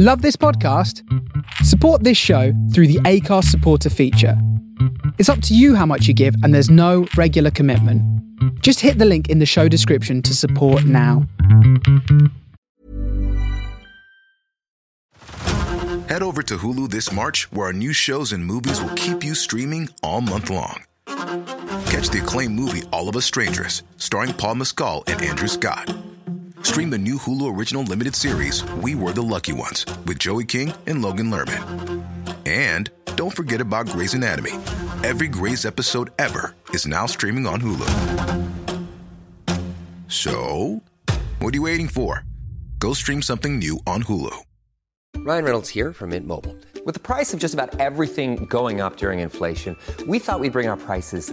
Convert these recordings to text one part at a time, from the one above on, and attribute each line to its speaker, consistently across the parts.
Speaker 1: Love this podcast? Support this show through the Acast supporter feature. It's up to you how much you give, and there's no regular commitment. Just hit the link in the show description to support now.
Speaker 2: Head over to Hulu this March, where our new shows and movies will keep you streaming all month long. Catch the acclaimed movie All of Us Strangers, starring Paul Mescal and Andrew Scott. Stream the new Hulu original limited series We Were the Lucky Ones with Joey King and Logan Lerman. And don't forget about Grey's Anatomy. Every Grey's episode ever is now streaming on Hulu. So, what are you waiting for? Go stream something new on Hulu.
Speaker 3: Ryan Reynolds here from Mint Mobile. With the price of just about everything going up during inflation, we thought we'd bring our prices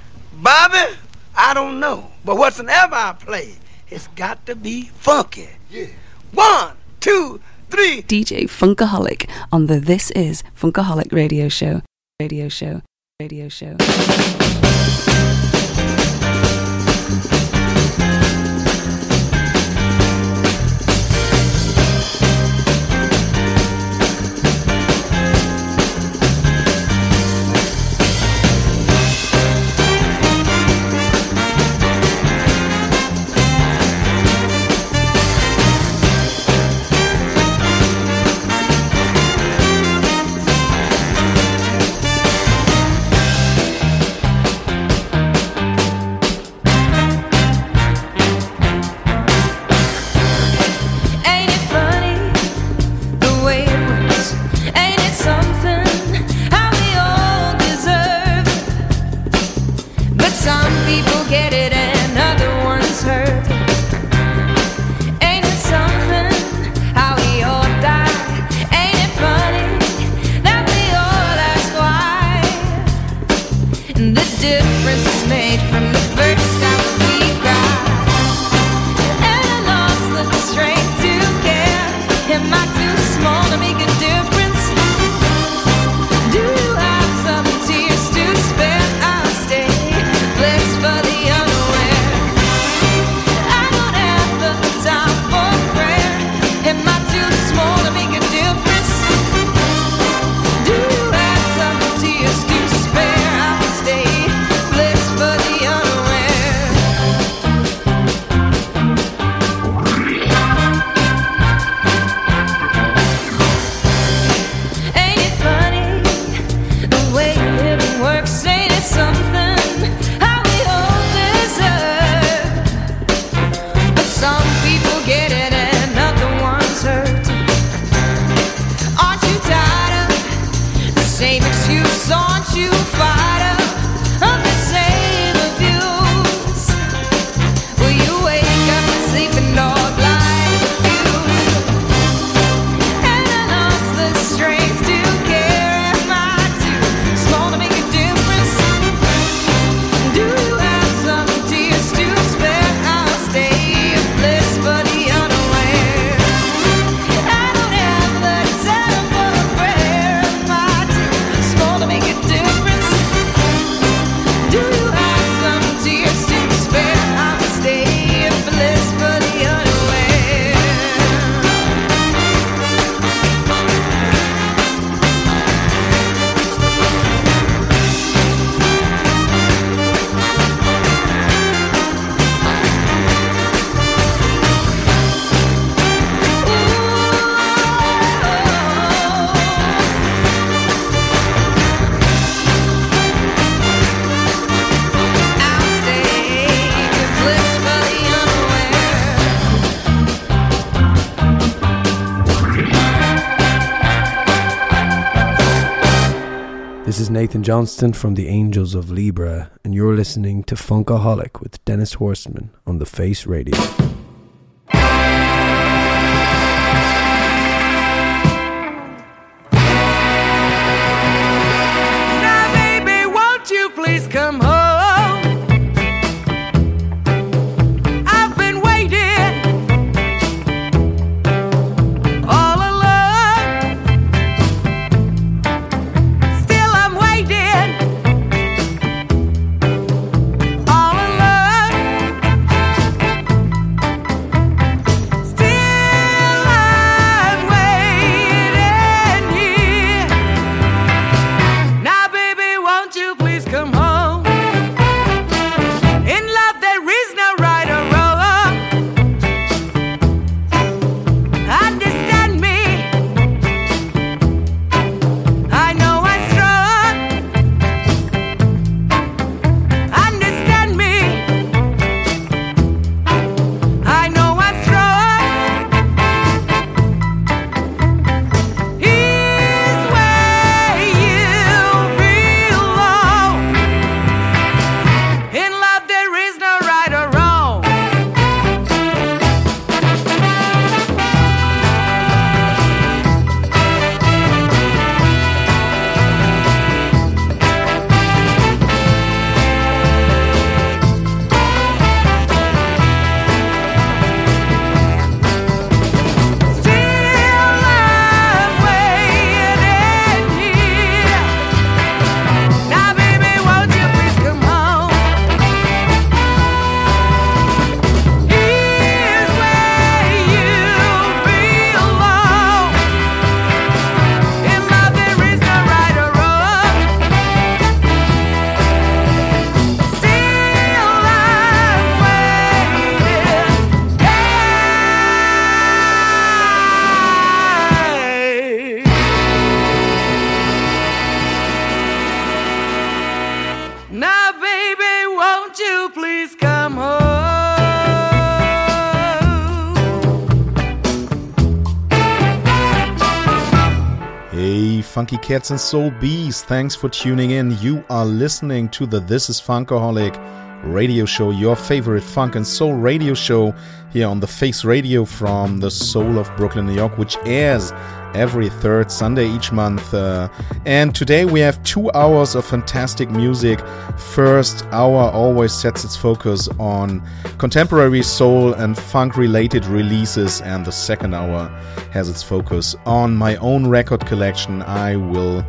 Speaker 4: Bobby, I don't know. But whatsoever I play, it's got to be funky.
Speaker 5: Yeah.
Speaker 4: One, two, three.
Speaker 6: DJ Funkaholic on the This Is Funkaholic radio show. Radio show. Radio show.
Speaker 7: Johnston from the Angels of Libra, and you're listening to Funkaholic with Dennis Horstman on the Face Radio.
Speaker 8: Funky cats and soul bees, thanks for tuning in. You are listening to the This is Funkaholic radio show, your favorite funk and soul radio show here on the Face Radio from the soul of Brooklyn, New York, which airs every third Sunday each month. Uh, and today we have two hours of fantastic music. First hour always sets its focus on contemporary soul and funk related releases, and the second hour has its focus on my own record collection. I will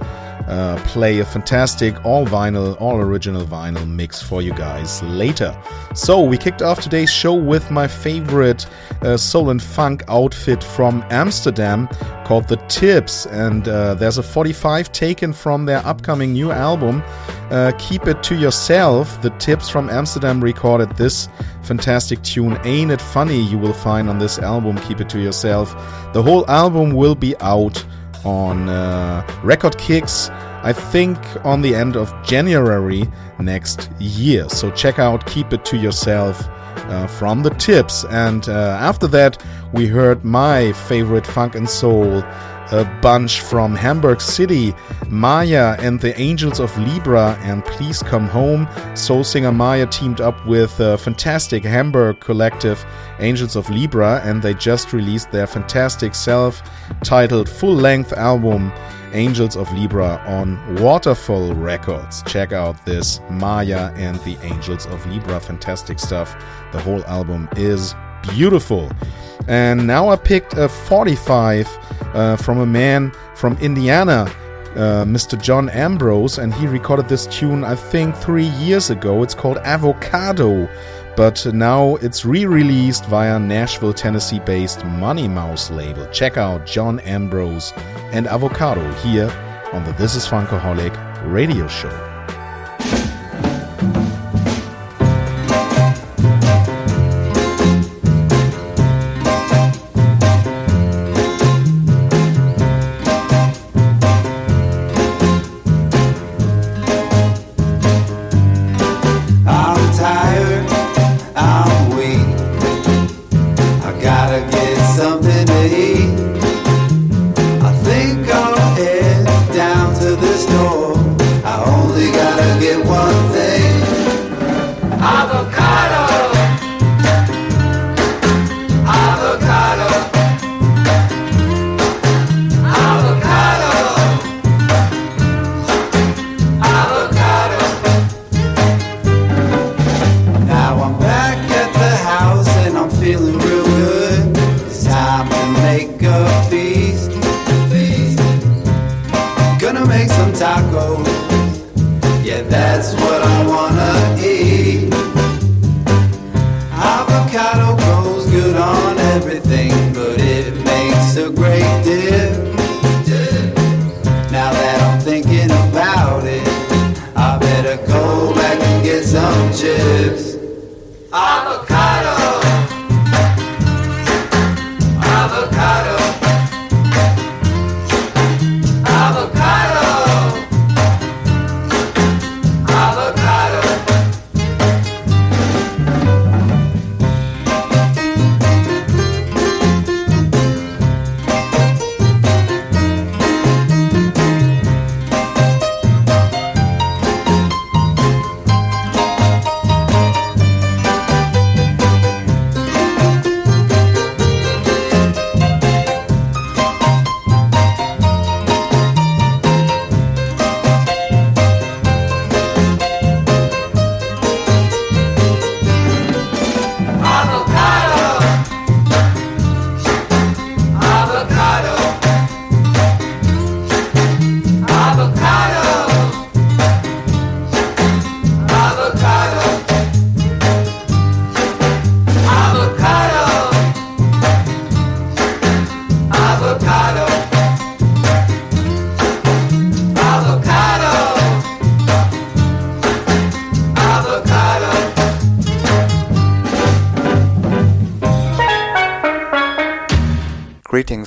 Speaker 8: uh, play a fantastic all vinyl, all original vinyl mix for you guys later. So, we kicked off today's show with my favorite uh, soul and funk outfit from Amsterdam called The Tips, and uh, there's a 45 taken from their upcoming new album. Uh, Keep It to Yourself. The Tips from Amsterdam recorded this fantastic tune, Ain't It Funny, you will find on this album, Keep It to Yourself. The whole album will be out on uh, Record Kicks, I think on the end of January next year. So check out Keep It To Yourself uh, from the tips. And uh, after that, we heard my favorite funk and soul. A bunch from Hamburg City, Maya and the Angels of Libra, and Please Come Home. Soul singer Maya teamed up with a fantastic Hamburg collective, Angels of Libra, and they just released their fantastic self titled full length album, Angels of Libra, on Waterfall Records. Check out this Maya and the Angels of Libra. Fantastic stuff. The whole album is beautiful. And now I picked a 45 uh, from a man from Indiana, uh, Mr. John Ambrose, and he recorded this tune, I think, three years ago. It's called Avocado, but now it's re released via Nashville, Tennessee based Money Mouse label. Check out John Ambrose and Avocado here on the This is Funkaholic radio show.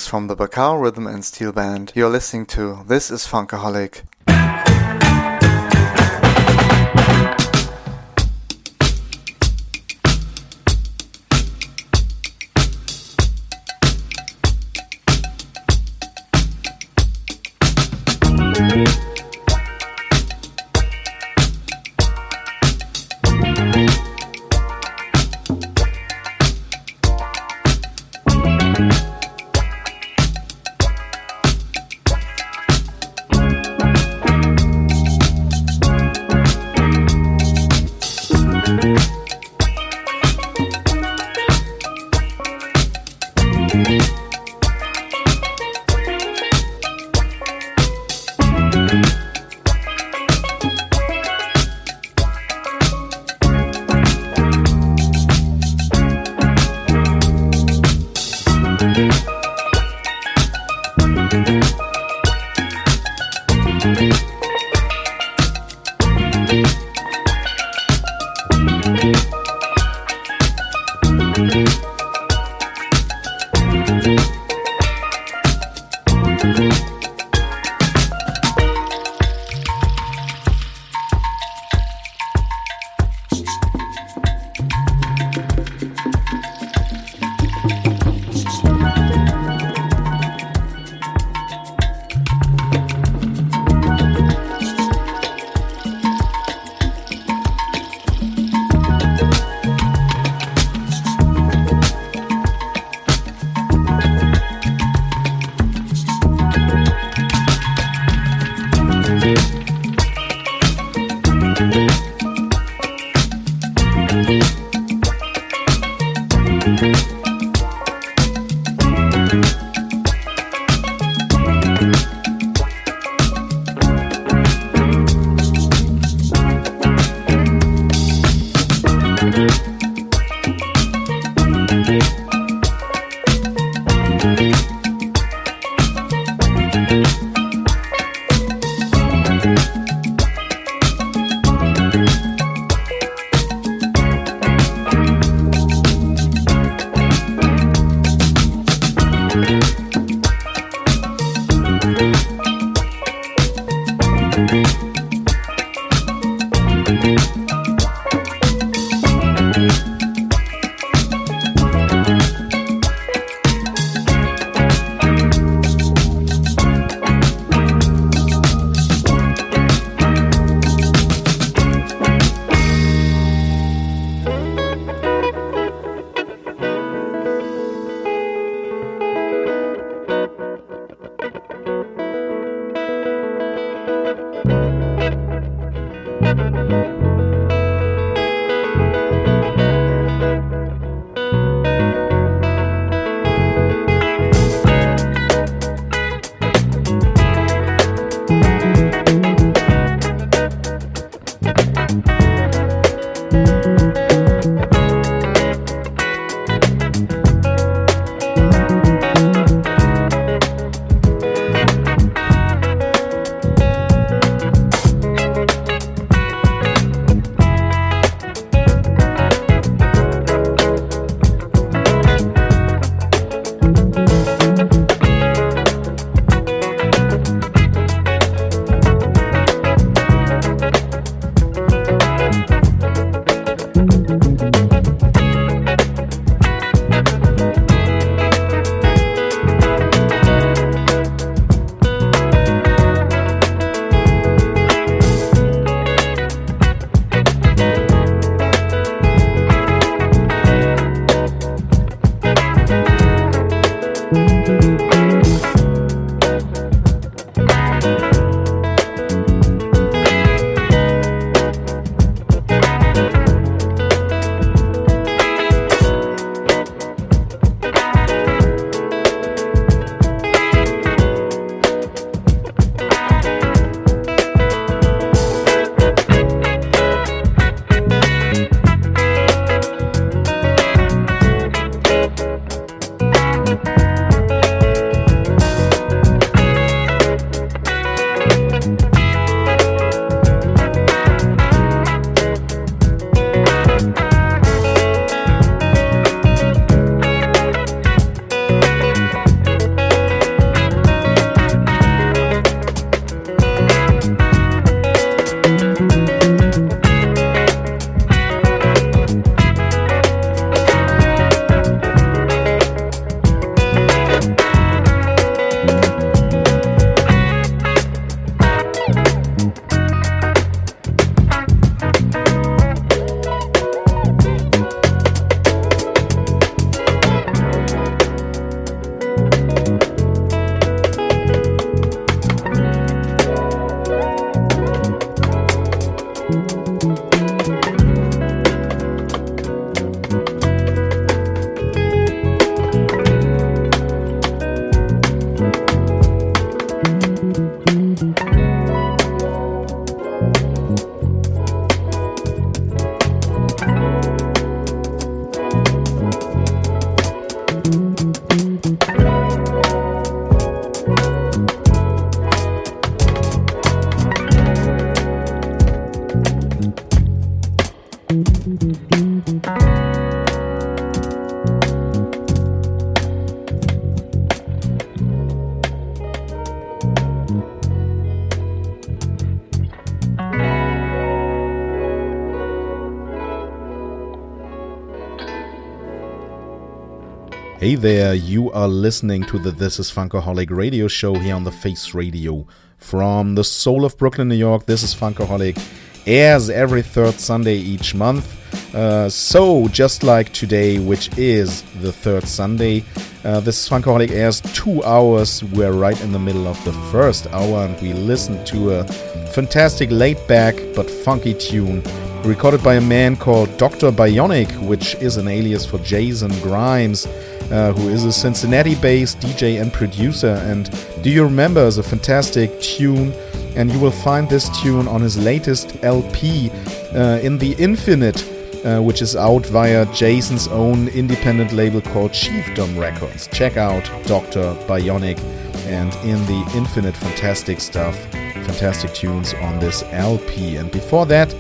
Speaker 9: from the Bacao Rhythm and Steel Band. You're listening to This is Funkaholic. Thank you.
Speaker 8: Hey there, you are listening to the This is Funkaholic radio show here on the Face Radio. From the soul of Brooklyn, New York, This is Funkaholic airs every third Sunday each month. Uh, so, just like today, which is the third Sunday, uh, this is Funkaholic airs two hours. We're right in the middle of the first hour, and we listen to a fantastic laid back but funky tune recorded by a man called Dr. Bionic, which is an alias for Jason Grimes uh, who is a Cincinnati based DJ and producer. And do you remember the fantastic tune? And you will find this tune on his latest LP uh, in the Infinite, uh, which is out via Jason's own independent label called Chiefdom Records. Check out Dr. Bionic and in the Infinite fantastic stuff, fantastic tunes on this LP. And before that,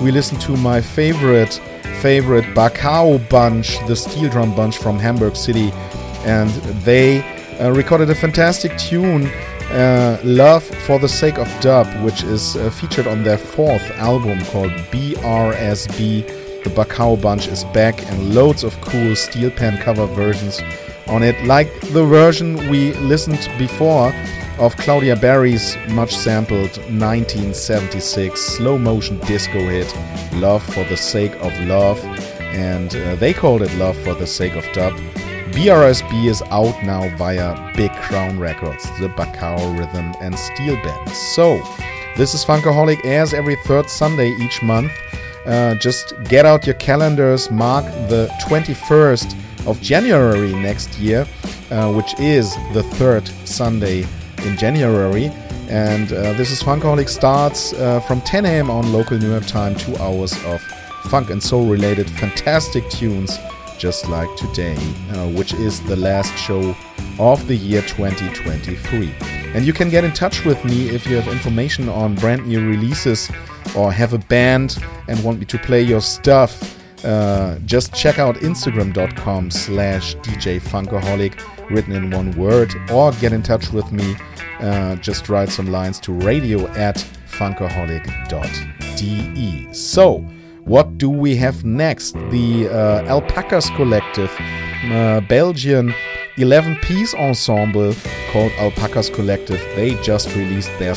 Speaker 8: we listened to my favorite favorite Bacao bunch, the steel drum bunch from Hamburg City, and they uh, recorded a fantastic tune, uh, Love for the Sake of Dub, which is uh, featured on their fourth album called BRSB. The Bacao bunch is back and loads of cool steel pan cover versions on it, like the version we listened before of Claudja Barry's much sampled 1976 slow motion disco hit Love for the Sake of Love, and uh, they called it Love for the Sake of Dub. BRSB is out now via Big Crown Records, the Bacao Rhythm and Steel Band. So, this is Funkaholic airs every third Sunday each month. Uh, just get out your calendars, mark the 21st of January next year, uh, which is the third Sunday in January. And uh, this is Funkaholic starts uh, from 10 a.m. on local New York time, two hours of funk and soul related fantastic tunes, just like today, uh, which is the last show of the year 2023. And you can get in touch with me if you have information on brand new releases or have a band and want me to play your stuff. Uh, just check out instagram.com slash dj funkaholic written in one word or get in touch with me. Uh, just write some lines to radio at funkaholic.de so what do we have next? The uh, alpacas collective uh, belgian 11 piece ensemble called alpacas collective. They just released their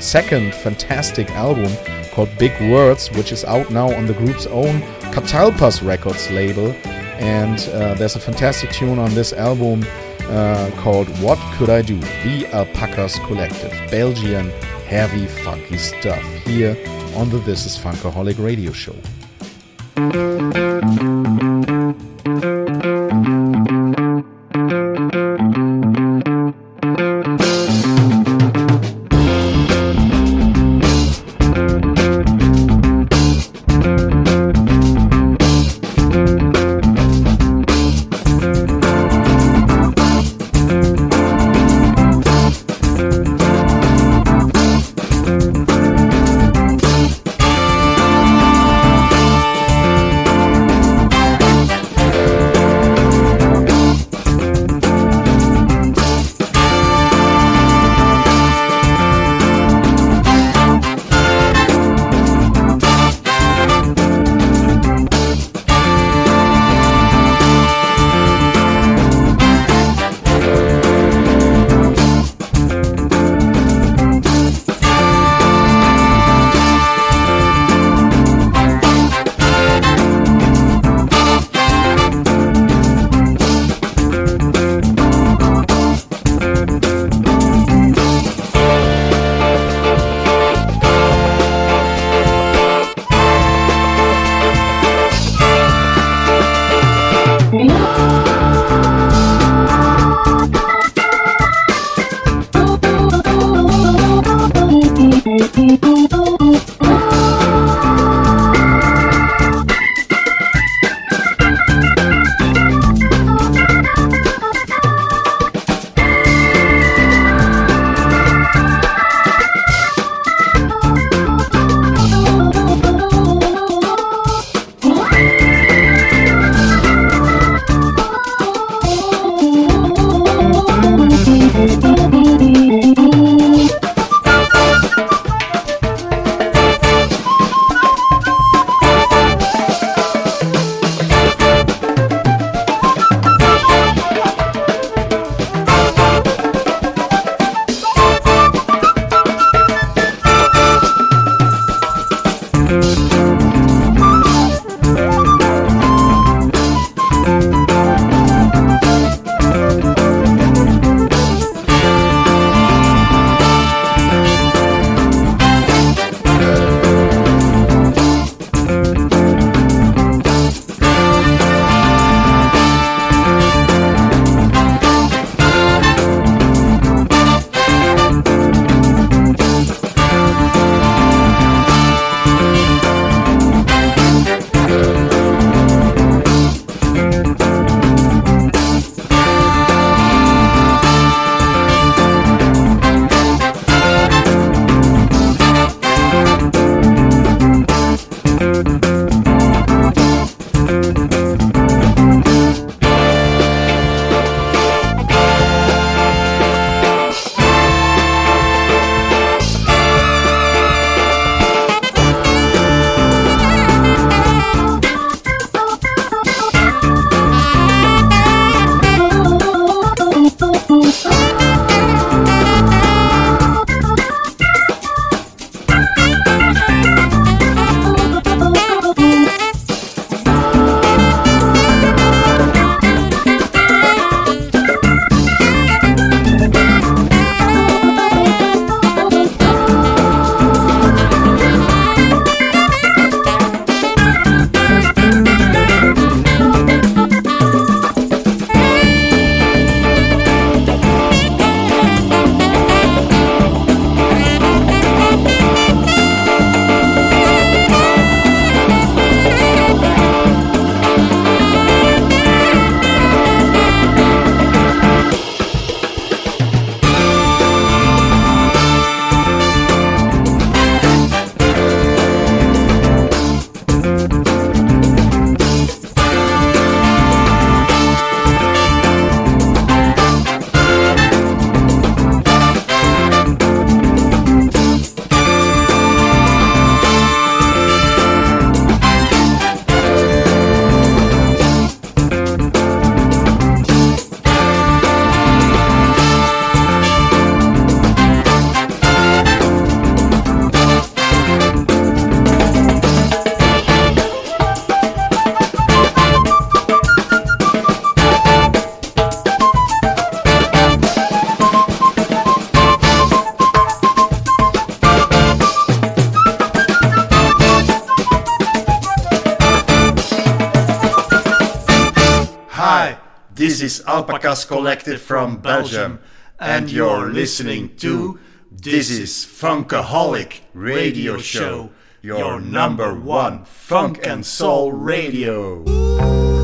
Speaker 8: second fantastic album called Big Words, which is out now on the group's own Catalpas Records label. And uh, there's a fantastic tune on this album uh, called What Could I Do? The Alpacas Collective. Belgian, heavy, funky stuff here on the This is Funkaholic radio show.
Speaker 10: Alpacas Collective from Belgium, and you're listening to This is Funkaholic Radio Show, your number one funk and soul radio.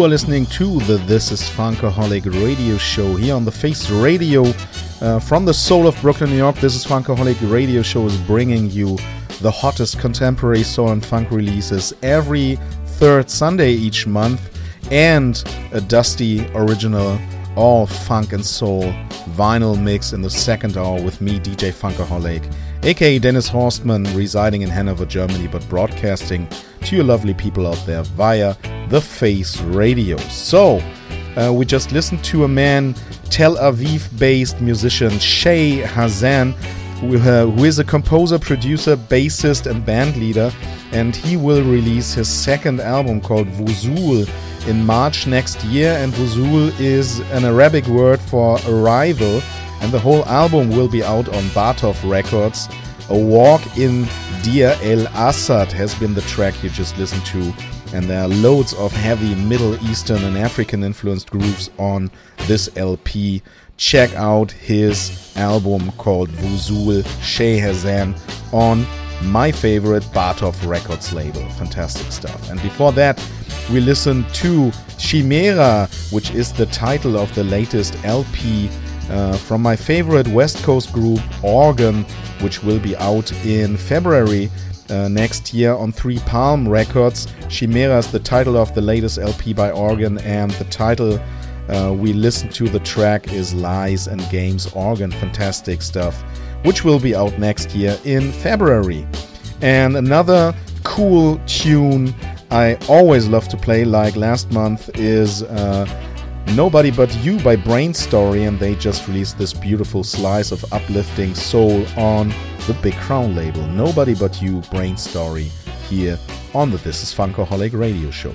Speaker 8: You are listening to the This is Funkaholic radio show here on the Face Radio. Uh, from the soul of Brooklyn, New York, This is Funkaholic radio show is bringing you the hottest contemporary soul and funk releases every third Sunday each month and a dusty original all funk and soul vinyl mix in the second hour with me, DJ Funkaholic, aka Dennis Horstman, residing in Hanover, Germany, but broadcasting to you lovely people out there via the Face Radio. So, uh, we just listened to a man, Tel Aviv based musician Shay Hazan, who, uh, who is a composer, producer, bassist, and band leader, and he will release his second album called Vuzul in March next year. And Vuzul is an Arabic word for arrival, and the whole album will be out on Batov Records. A Walk in Deir El Assad has been the track you just listened to, and there are loads of heavy Middle Eastern and African influenced grooves on this LP. Check out his album called Vuzul Shay Hazan on my favorite Batov Records label. Fantastic stuff. And before that, we listened to Chimera, which is the title of the latest LP uh, from my favorite West Coast group, Orgone, which will be out in February uh, next year on Three Palm Records. Chimera is the title of the latest LP by Orgone, and the title uh, we listened to the track is Lies and Games Orgone. Fantastic stuff, which will be out next year in February. And another cool tune I always love to play, like last month, is uh, Nobody But You by Brainstory, and they just released this beautiful slice of uplifting soul on the Big Crown label. Nobody But You, Brainstory, here on the This is Funkaholic radio show.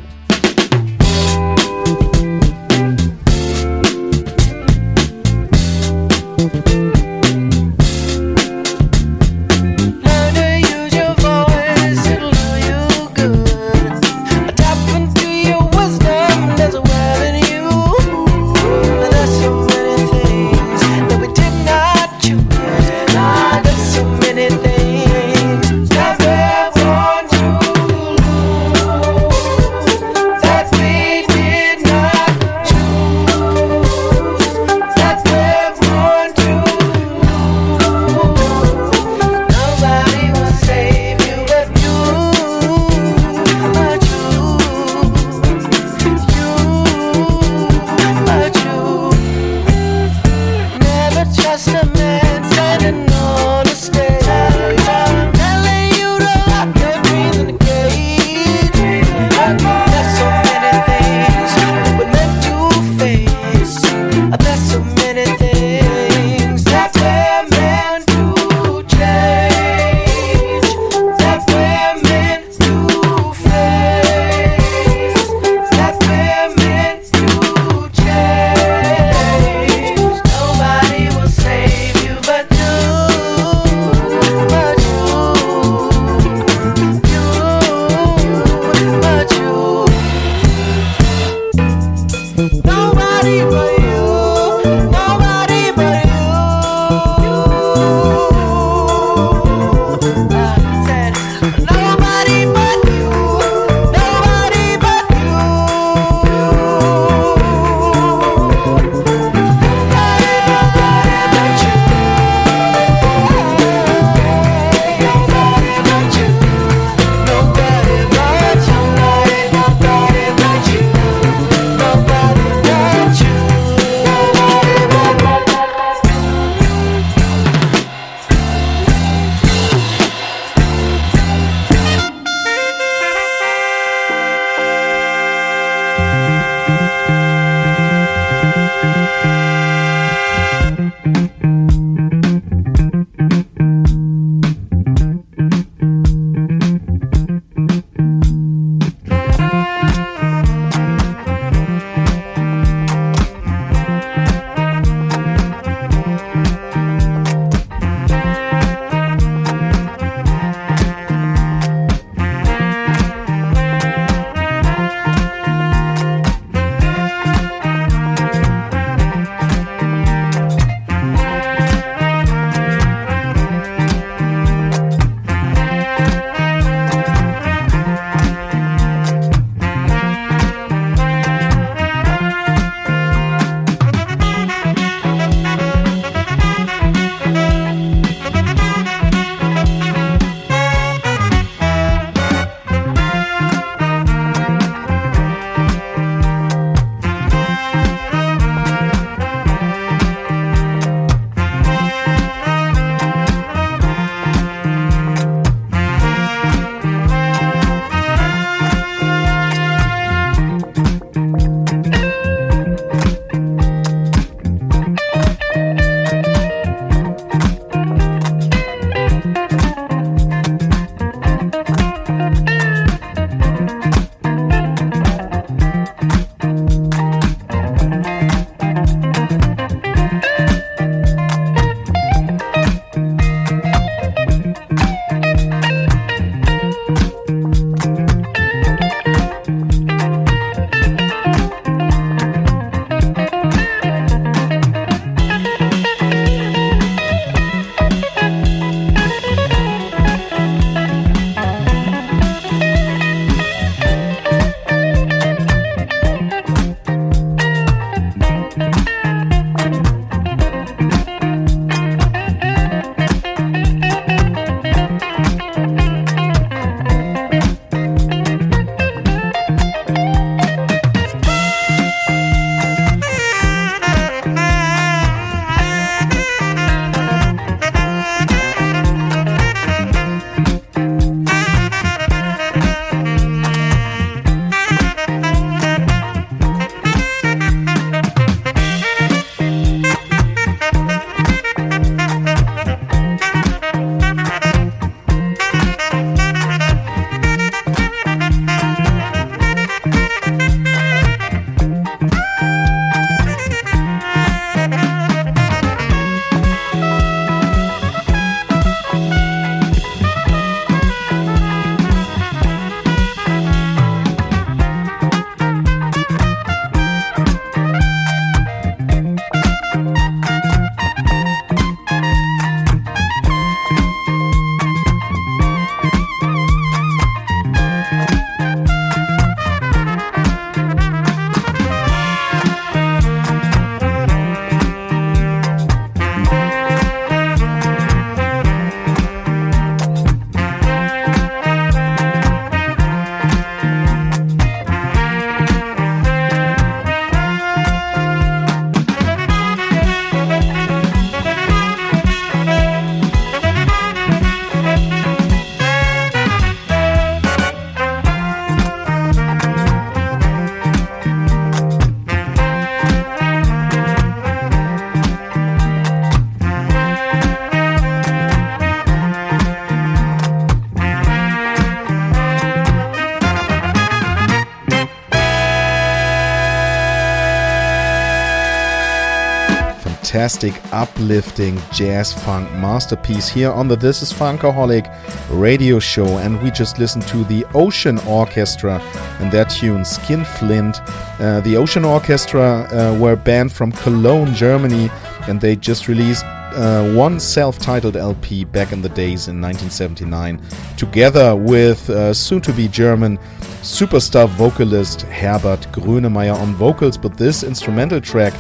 Speaker 11: Fantastic, uplifting jazz funk masterpiece here on the This is Funkaholic radio show. And we just listened to the Ocean Orchestra and their tune Skinflint. Uh, the Ocean Orchestra uh, were a band from Cologne, Germany, and they just released uh, one self titled LP back in the days in 1979, together with uh, soon to be German superstar vocalist Herbert Grönemeyer on vocals. But this instrumental track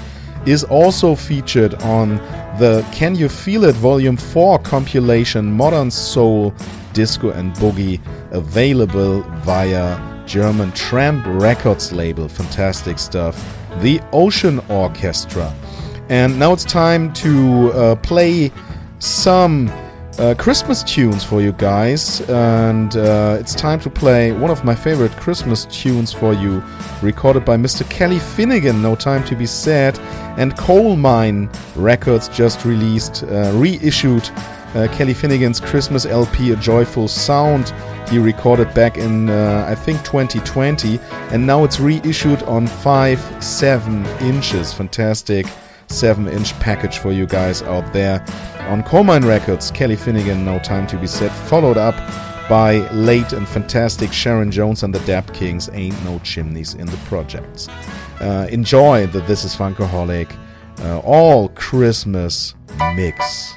Speaker 11: is also featured on the Can You Feel It Volume 4 compilation Modern Soul, Disco and Boogie, available via German Tramp Records label. Fantastic stuff. The Ocean Orchestra. And now it's time to uh, play some uh, Christmas tunes for you guys. And uh, it's time to play one of my favorite Christmas tunes for you, recorded by Mr. Kelly Finnigan, No Time to Be Sad. And Colemine Records just released, uh, reissued uh, Kelly Finnigan's Christmas LP, A Joyful Sound. He recorded back in, uh, I think, 2020. And now it's reissued on 5 7 inches. Fantastic. 7 inch package for you guys out there. On Colemine Records, Kelly Finnigan, No Time to Be Said, followed up by late and fantastic Sharon Jones and the Dap Kings, Ain't No Chimneys in the Projects. Uh, enjoy the This is Funkaholic uh, All Christmas Mix.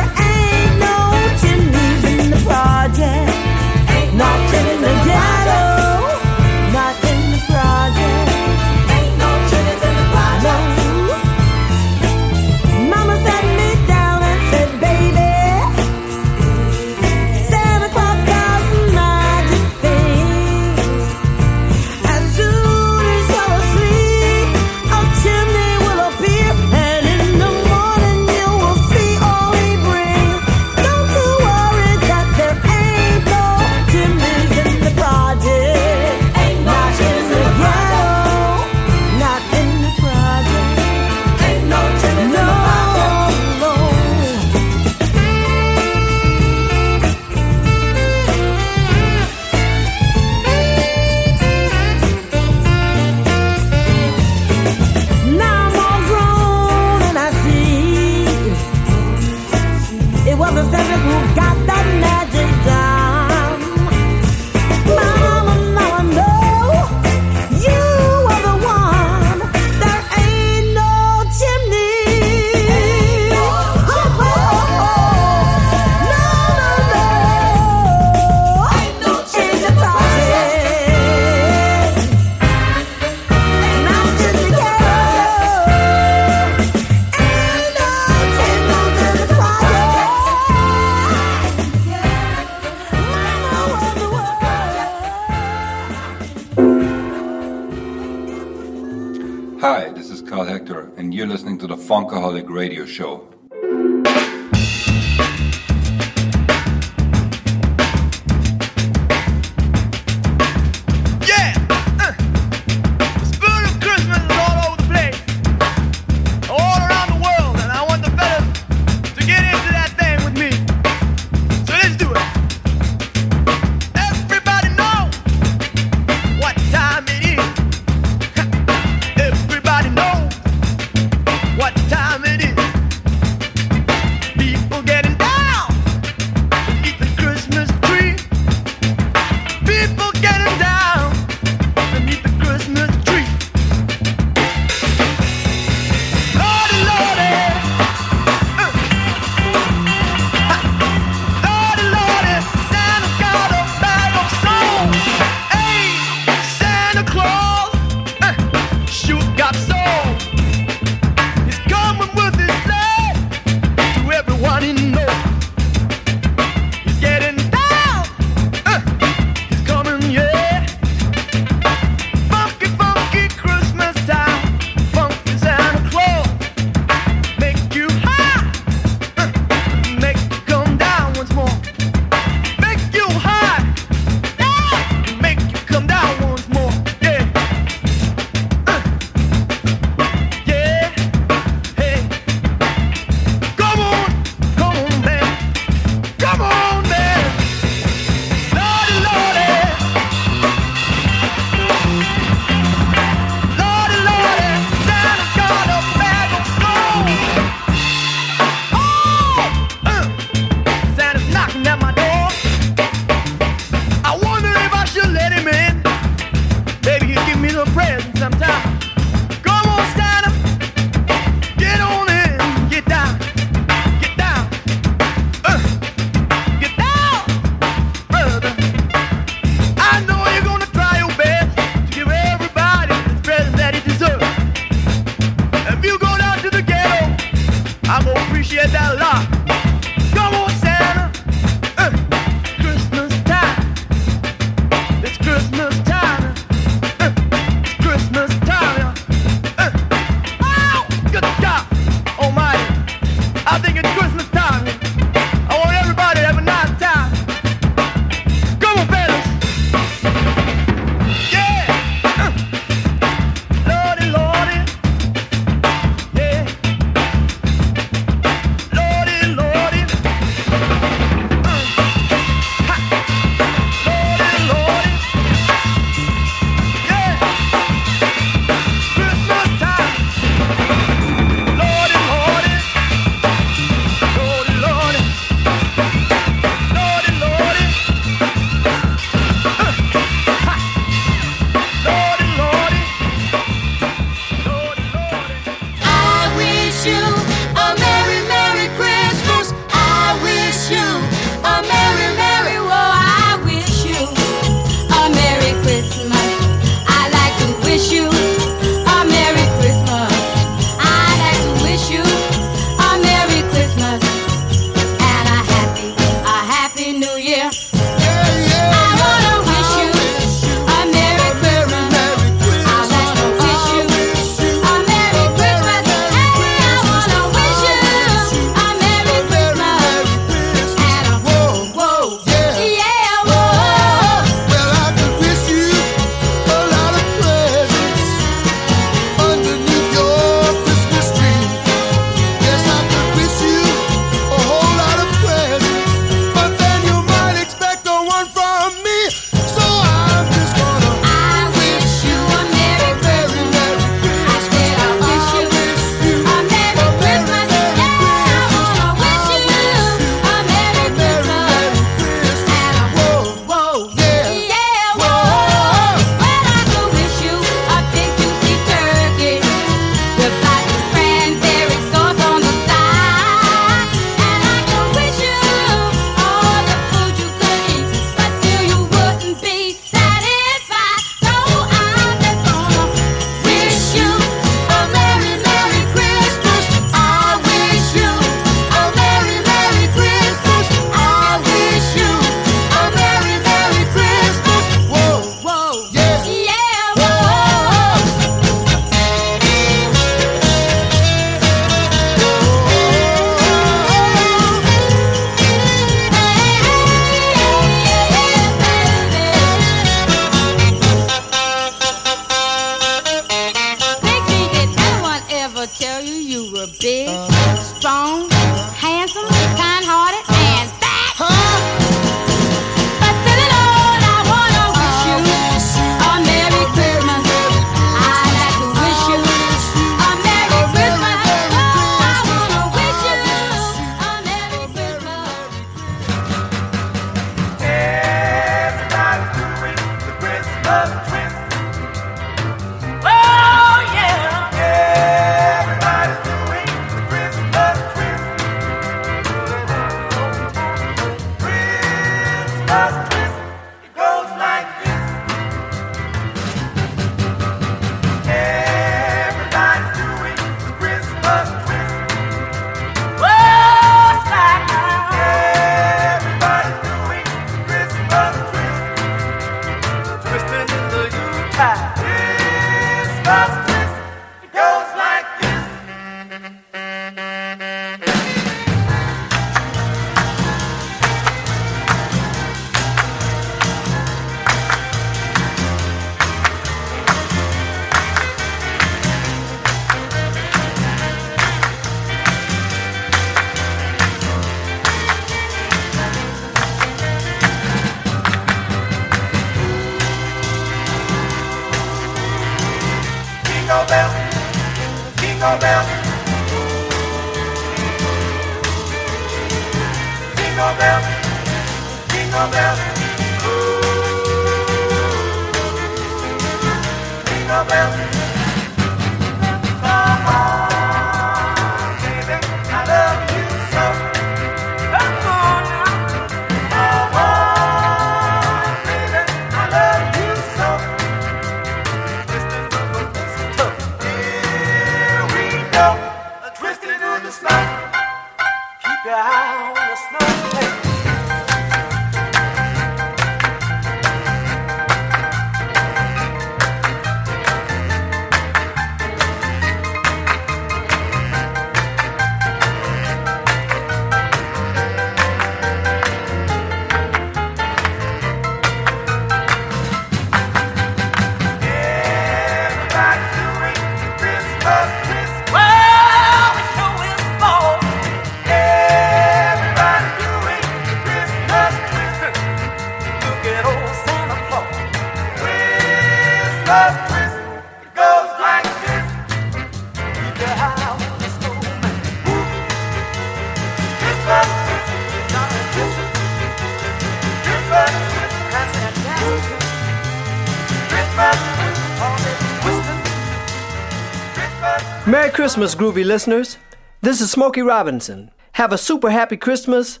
Speaker 12: Merry Christmas, groovy listeners. This is Smokey Robinson. Have a super happy Christmas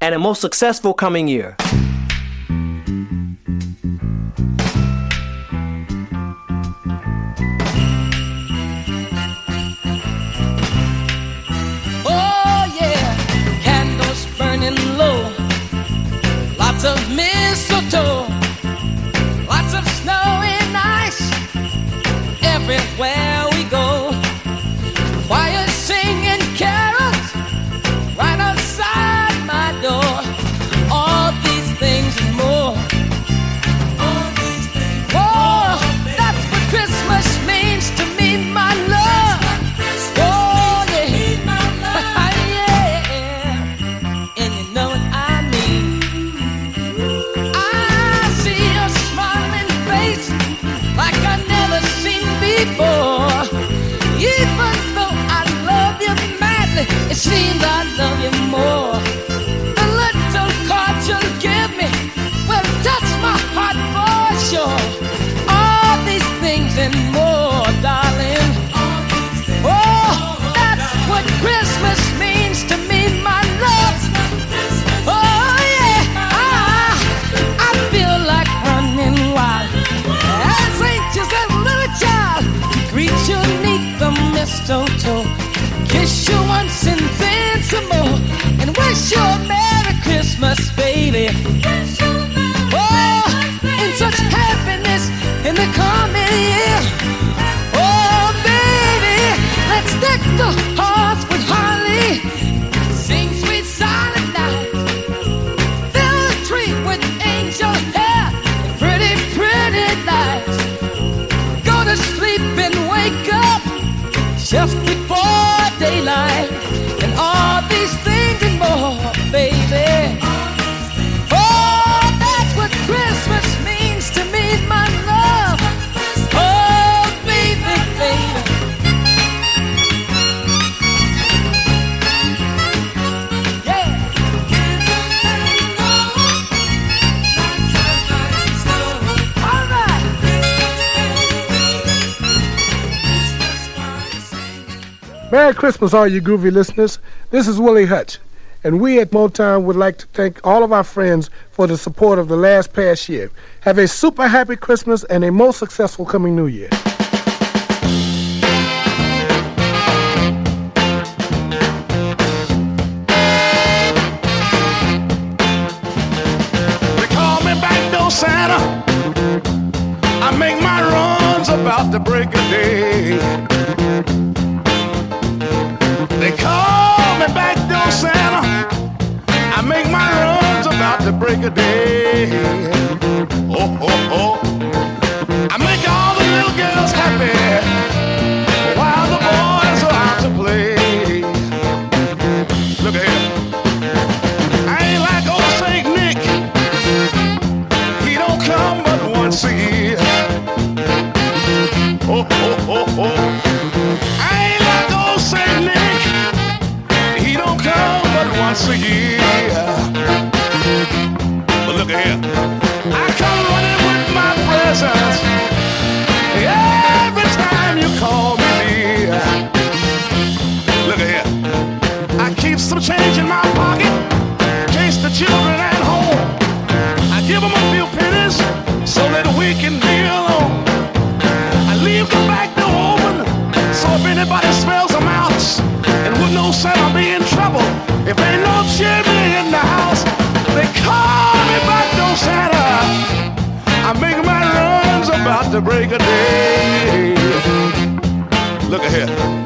Speaker 12: and a most successful coming year.
Speaker 13: Seems I love you more. The little card you give me will touch my heart for sure. All these things and more, darling. Oh, that's what Christmas means to me, my love. Oh yeah, I, I feel like running wild. As anxious as a little child, greet you neath the mistletoe, kiss you once sure. Merry Christmas, all
Speaker 14: you groovy listeners. This is Willie Hutch, and we at Motown would like to thank all of our friends for the support of the last past year. Have a super happy Christmas and a most successful coming new year.
Speaker 15: Santa, I make my runs about the break of day. break of day. Oh, oh, oh. I make all the little girls happy while the boys are out to play. Look at him. I ain't like old St. Nick. He don't come but once a year. Oh, oh, oh, oh. I ain't like old St. Nick. He don't come but once a year sugar here. I come running with my presents. the break of day. Look
Speaker 16: ahead.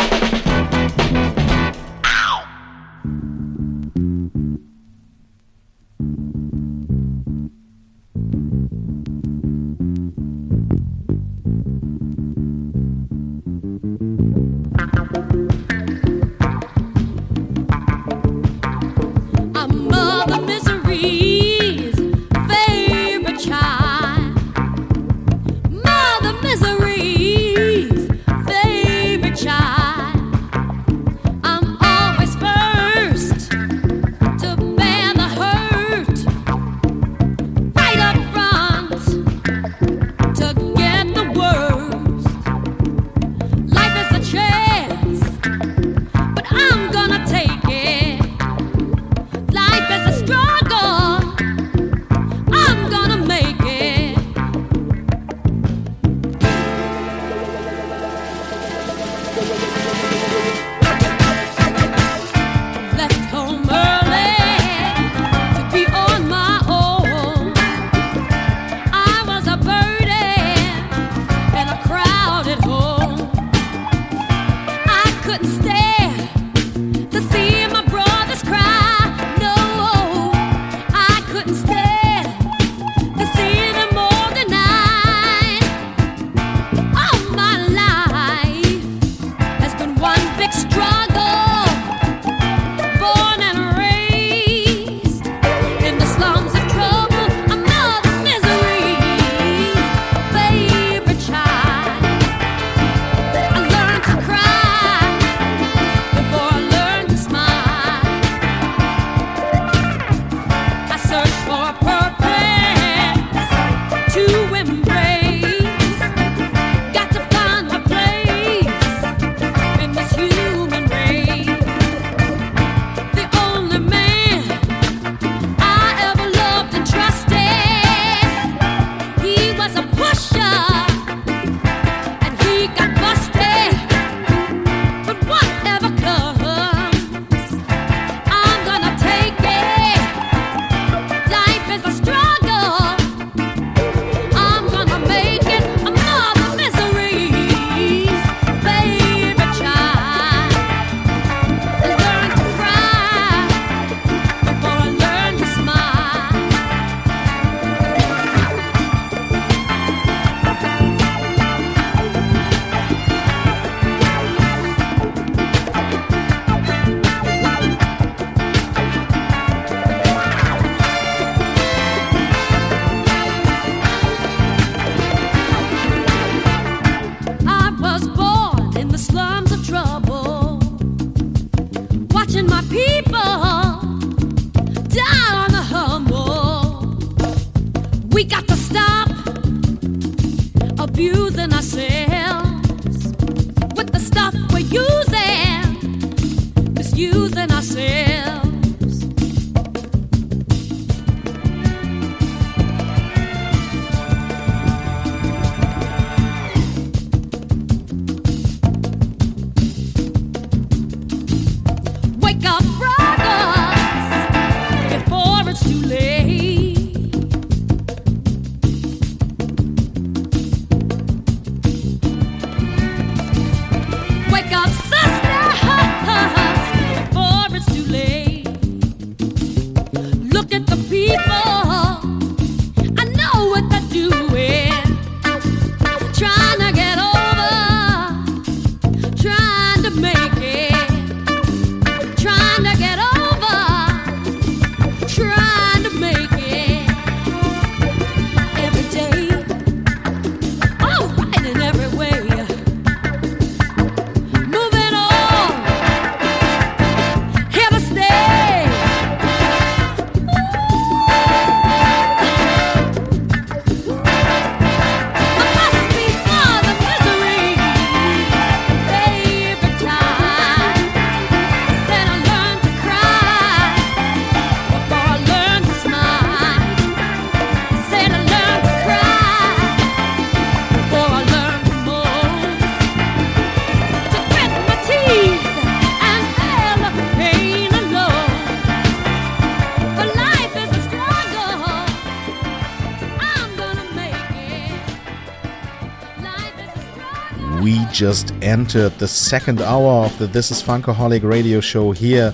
Speaker 8: Just entered the second hour of the This is Funkaholic radio show here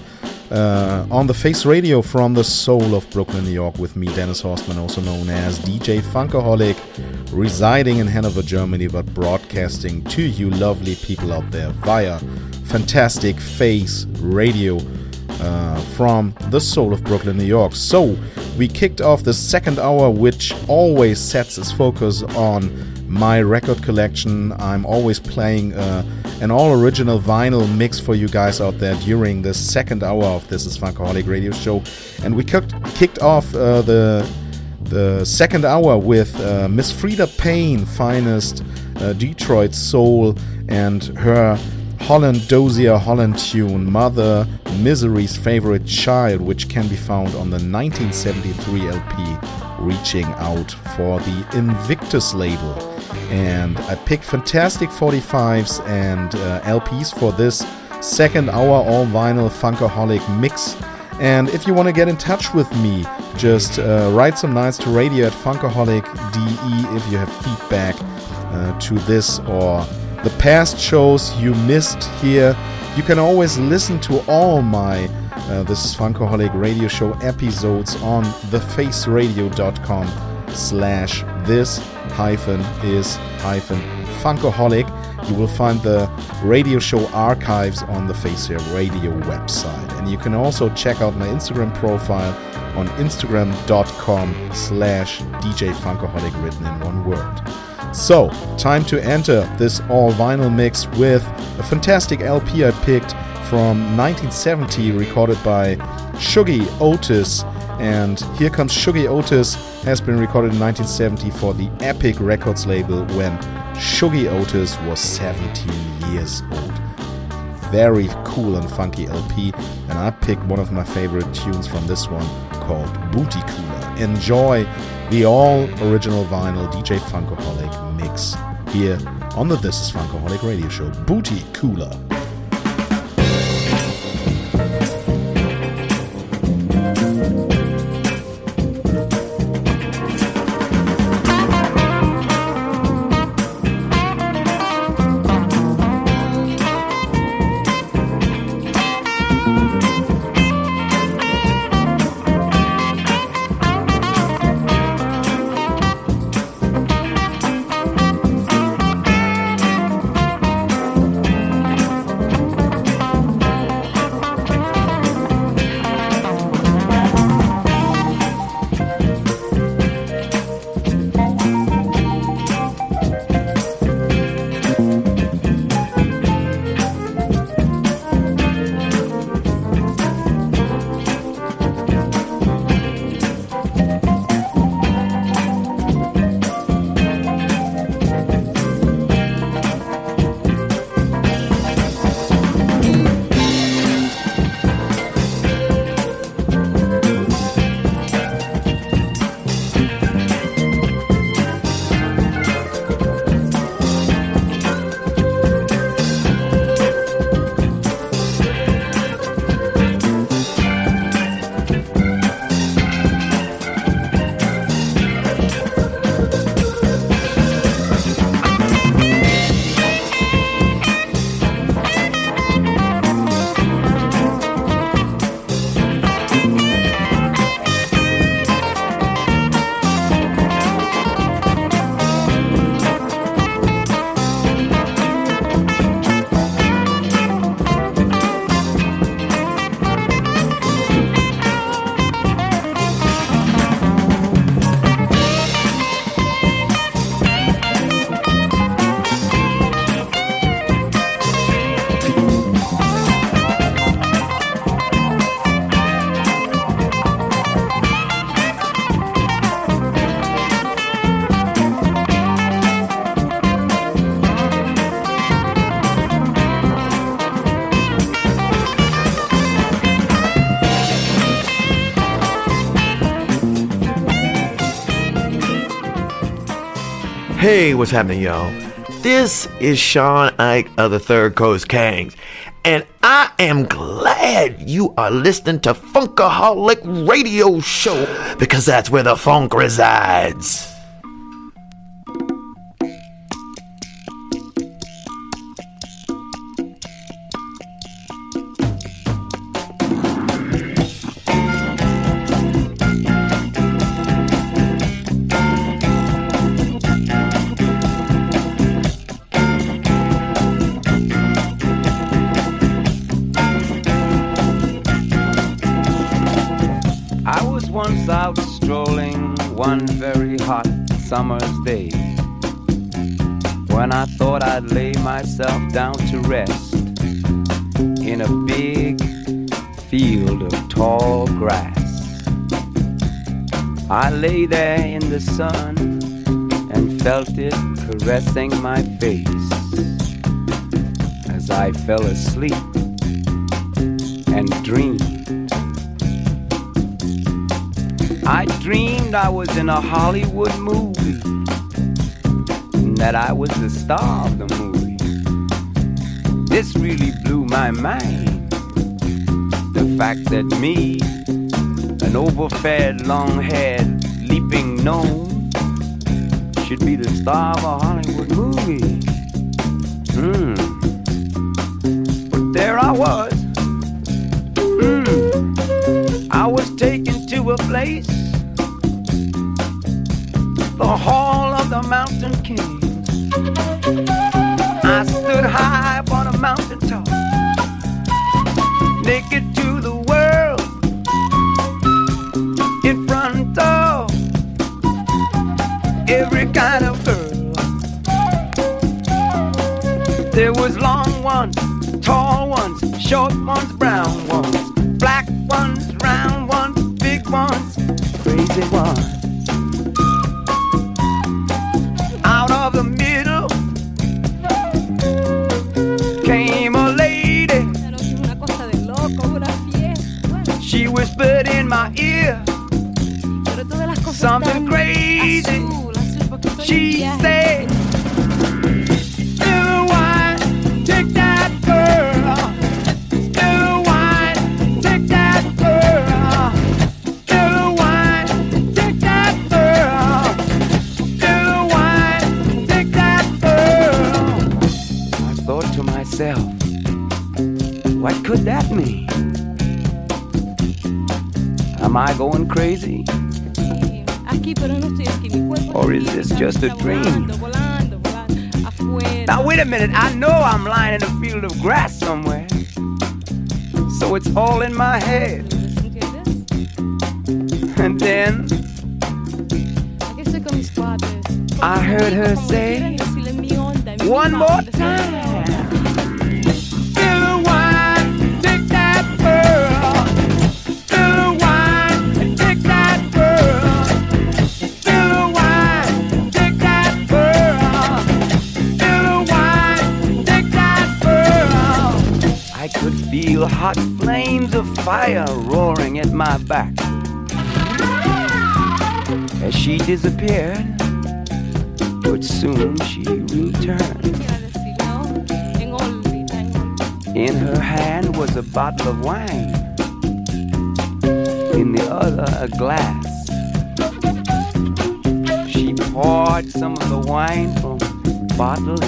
Speaker 8: uh, on the Face Radio from the soul of Brooklyn, New York, with me, Dennis Horstman, also known as DJ Funkaholic, residing in Hanover, Germany, but broadcasting to you lovely people out there via fantastic Face Radio uh, from the soul of Brooklyn, New York. So, we kicked off the second hour, which always sets its focus on my record collection. I'm always playing uh, an all original vinyl mix for you guys out there during the second hour of This is Funkaholic radio show. And we kicked, kicked off uh, the the second hour with uh, Miss Freda Payne, finest uh, Detroit soul, and her Holland Dozier Holland tune, Mother Misery's Favorite Child, which can be found on the 1973 LP, Reaching Out for the Invictus label. And I picked fantastic 45s and uh, LPs for this second hour all vinyl Funkaholic mix. And if you want to get in touch with me, just uh, write some nights to radio at funkaholic.de if you have feedback uh, to this or the past shows you missed here. You can always listen to all my uh, This is Funkaholic radio show episodes on thefaceradio.com slash this hyphen is hyphen funkaholic. You will find the radio show archives on the Face Radio website. And you can also check out my Instagram profile on instagram.com slash DJ Funkaholic written in one word. So, time to enter this all vinyl mix with a fantastic LP I picked from 1970, recorded by Shuggie Otis. And here comes Shuggie Otis, has been recorded in 1970 for the Epic Records label when Shuggie Otis was 17 years old. Very cool and funky LP, and I picked one of my favorite tunes from this one called Booty Cooler. Enjoy the all original vinyl DJ Funkaholic mix here on the This is Funkaholic radio show. Booty Cooler.
Speaker 17: Hey, what's happening, y'all? This is Sean Ike of the Third Coast Kings, and I am glad you are listening to Funkaholic Radio Show because that's where the funk resides.
Speaker 18: One very hot summer's day when I thought I'd lay myself down to rest in a big field of tall grass. I lay there in the sun and felt it caressing my face as I fell asleep and dreamed. I dreamed I was in a Hollywood movie and that I was the star of the movie. This really blew my mind. The fact that me, an overfed, long haired, leaping gnome, should be the star of a Hollywood movie. Hmm. But there I was. Hmm. I was taken to a place the hall of the mountain king. I stood high upon a mountain my head. Disappeared, but soon she returned. In her hand was a bottle of wine, in the other, a glass. She poured some of the wine from the bottle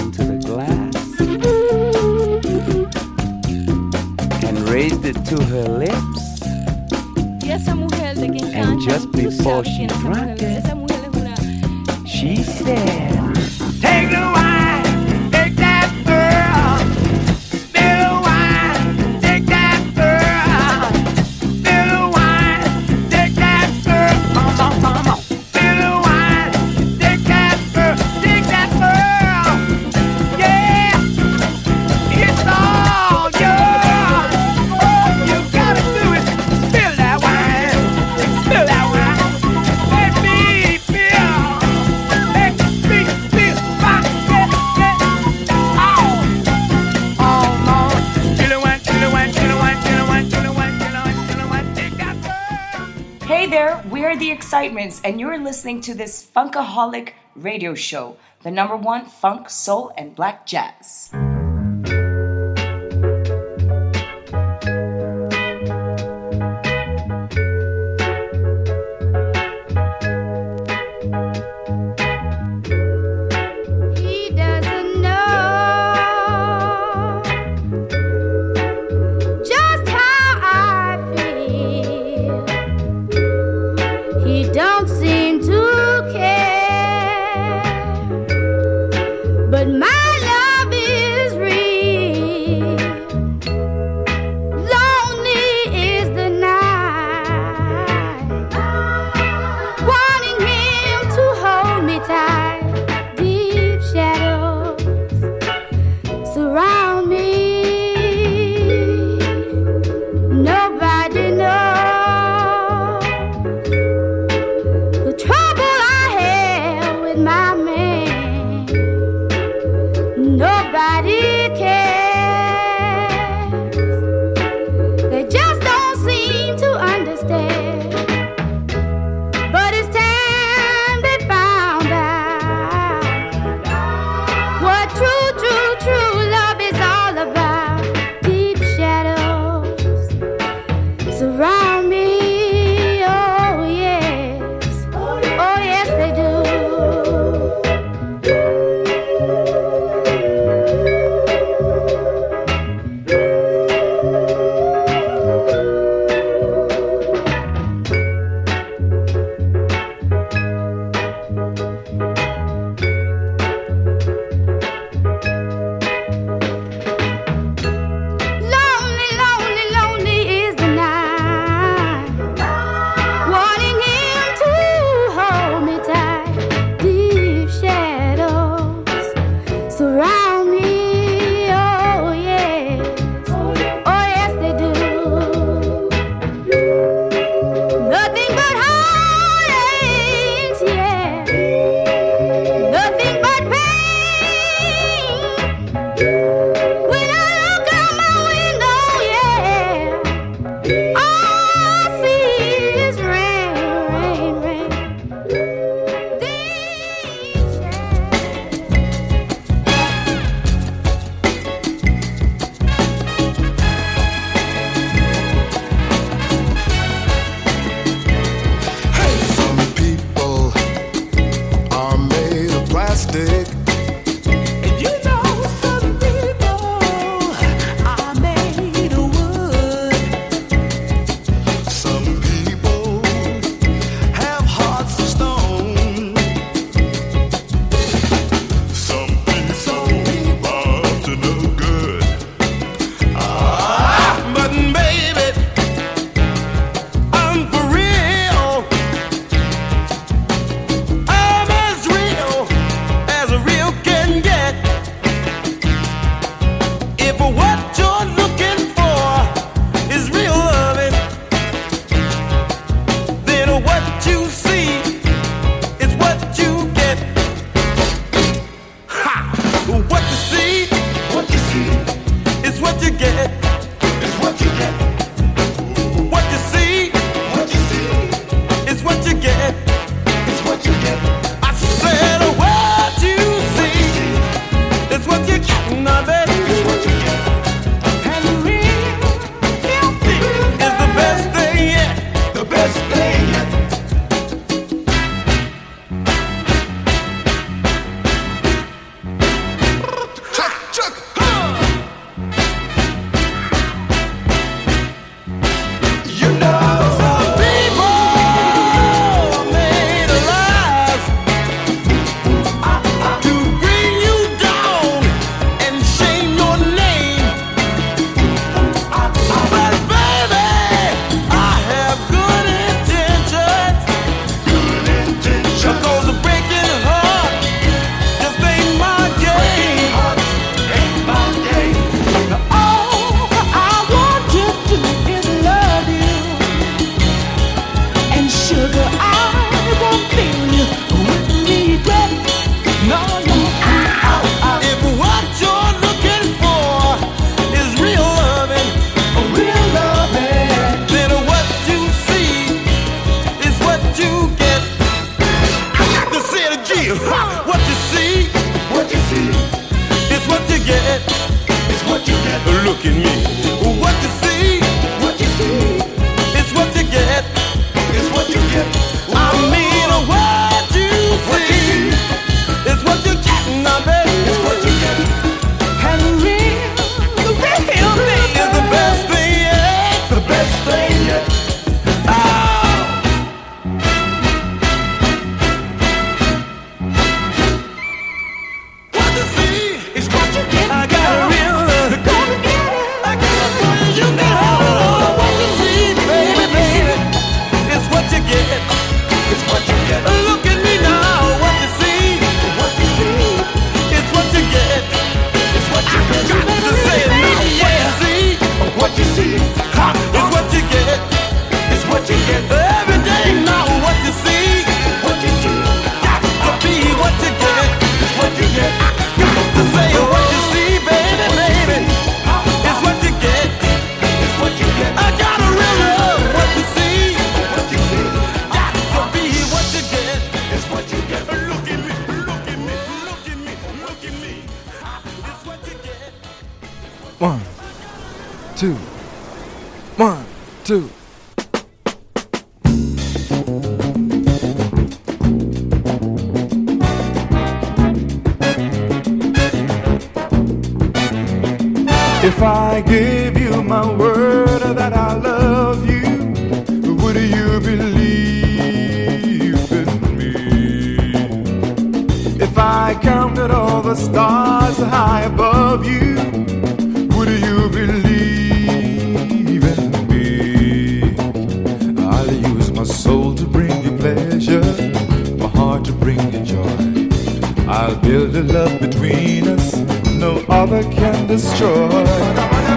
Speaker 18: and
Speaker 19: you're listening to this Funkaholic radio show.
Speaker 16: the number one funk, soul, and black jazz.
Speaker 20: my
Speaker 21: heart to bring you joy. I'll build a love between us no other can destroy.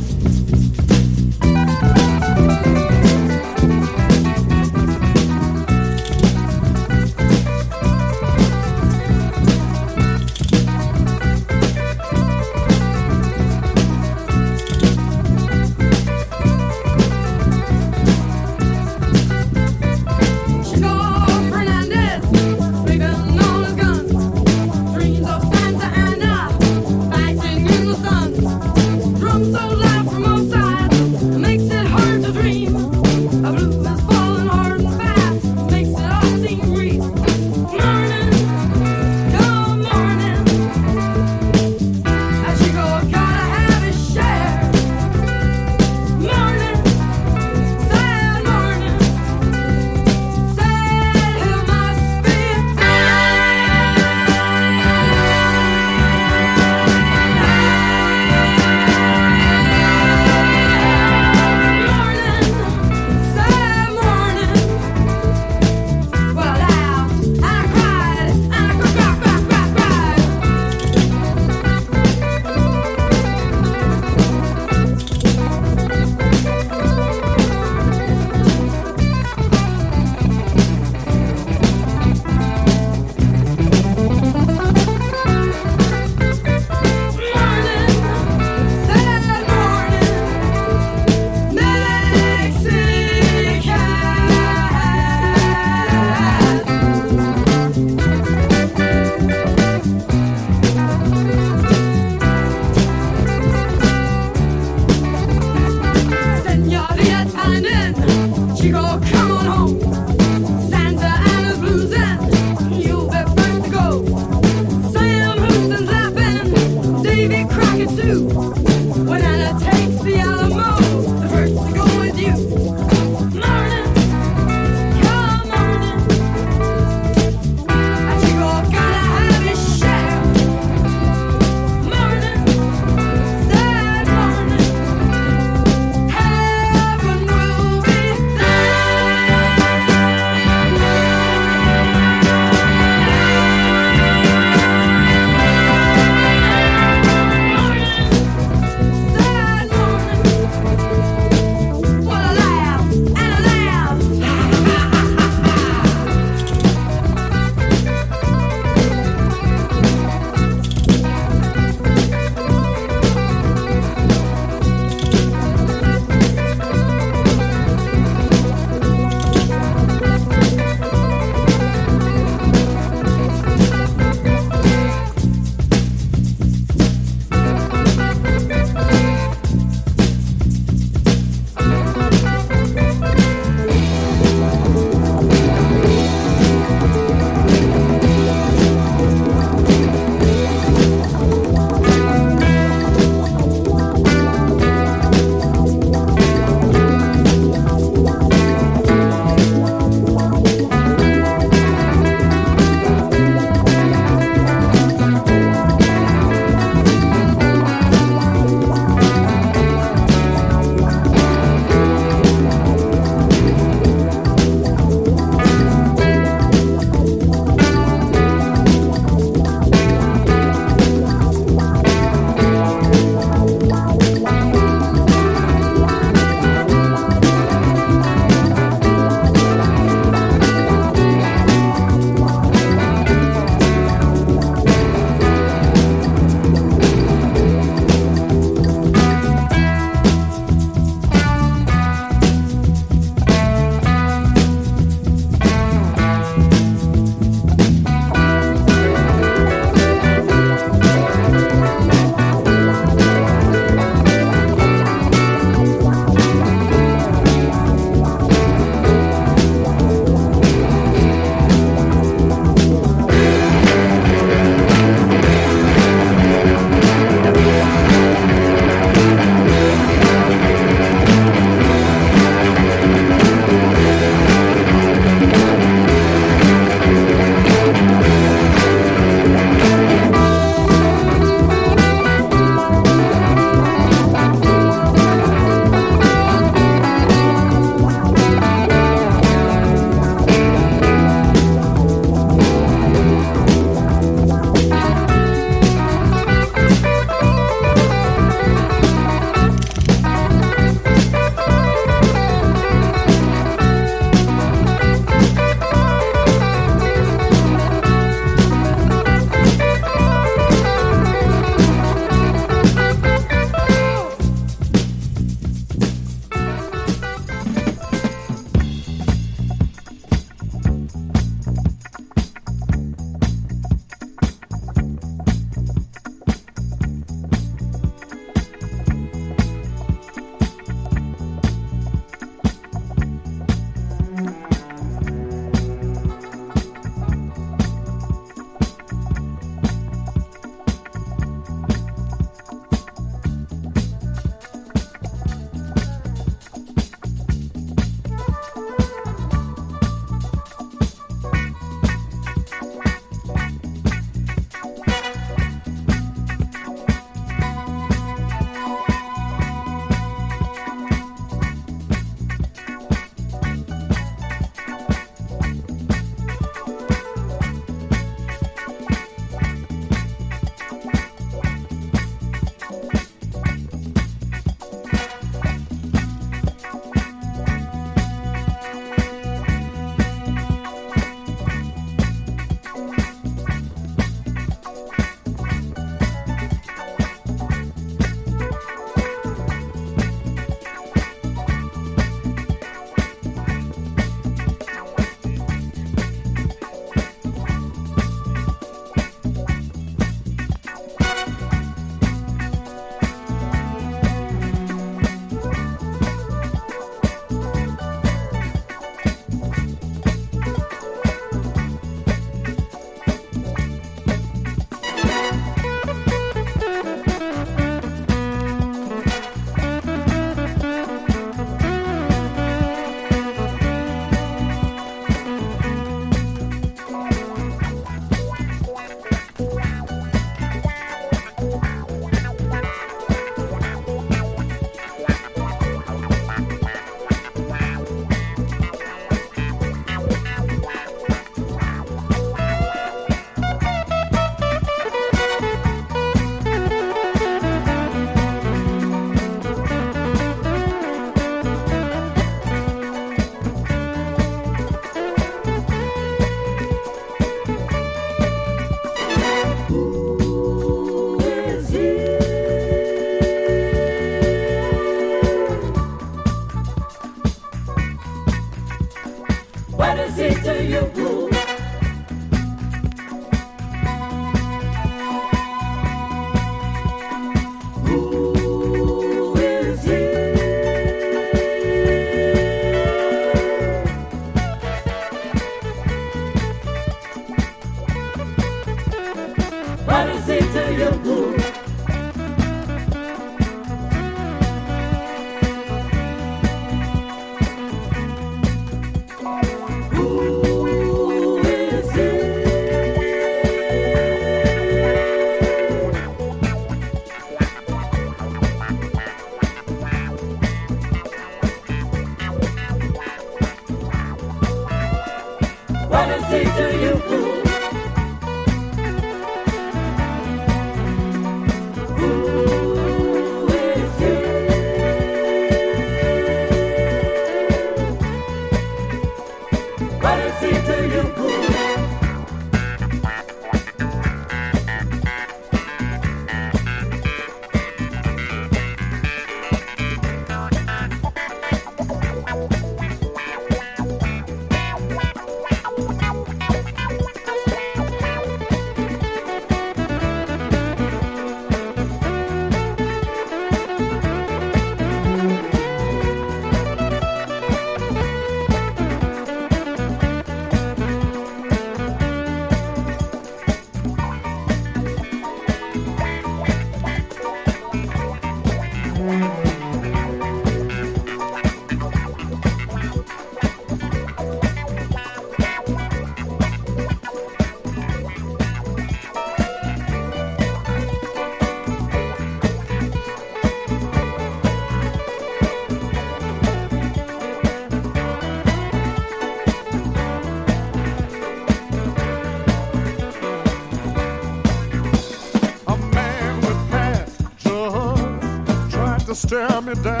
Speaker 22: Stare me down.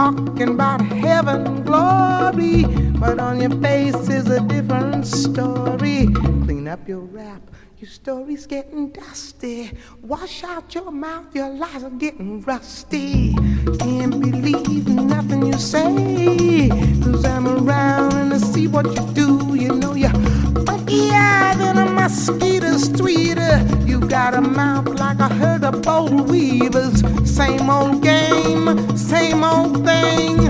Speaker 23: Talking about heaven glory, but on your face is a different story. Clean up your rap. Your story's getting dusty. Wash out your mouth, your lies are getting rusty. Can't believe nothing you say. Cause I'm around and I see what you do. You know you're funkier than a mosquito's tweeter. You got a mouth like a herd of bold weavers. Same old game, same old thing.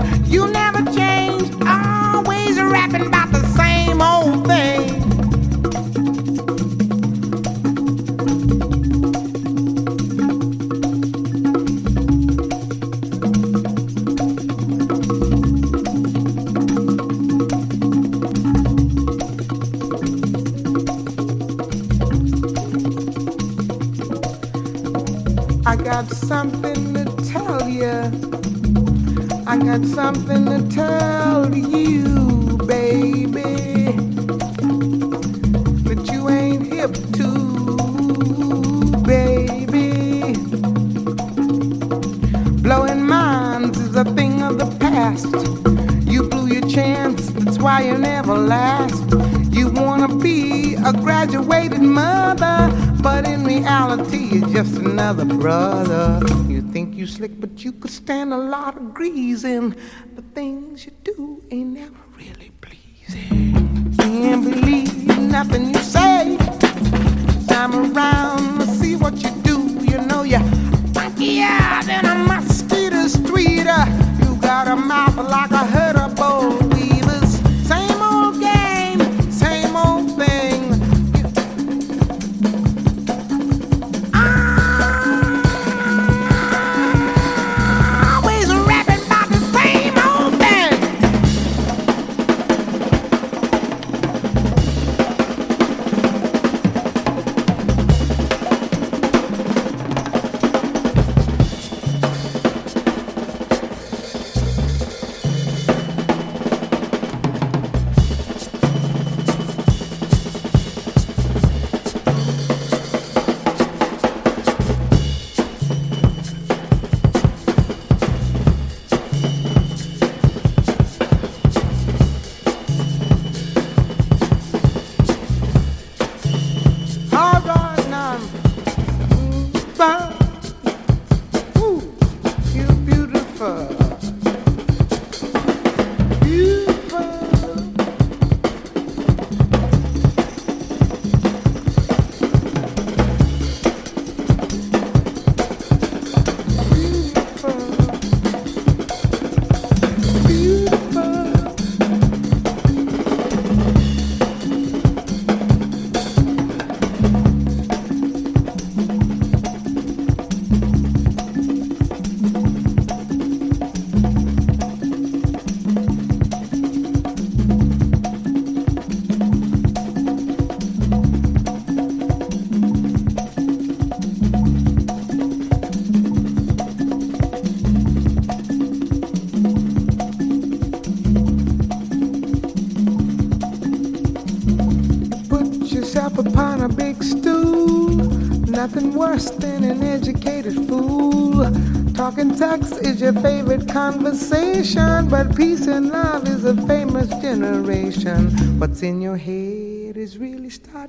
Speaker 23: You could stand a lot of greasing.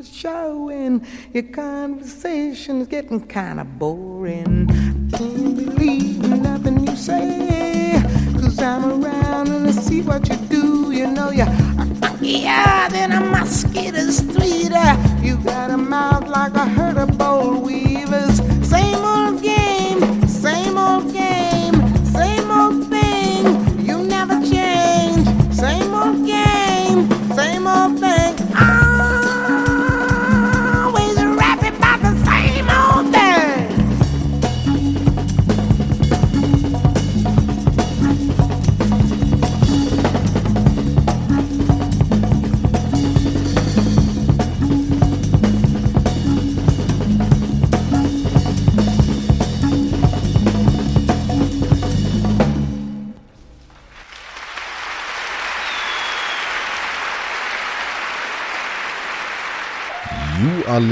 Speaker 23: Really started showing. Your conversation is getting kind of boring. I can't believe nothing you say. Cause I'm around and I see what you do. You know you're funkier than a mosquito's tweeter. You got a mouth like a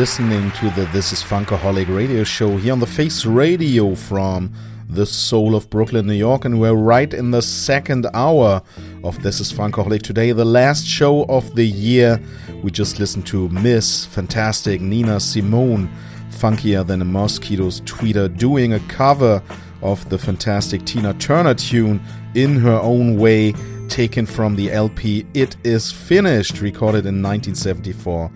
Speaker 8: listening to the This is Funkaholic radio show here on the Face Radio from the soul of Brooklyn, New York, and we're right in the second hour of This is Funkaholic today, the last show of the year. We just listened to Miss Fantastic Nina Simone, funkier than a mosquito's tweeter, doing a cover of the fantastic Tina Turner tune in her own way, taken from the LP It Is Finished, recorded in 1974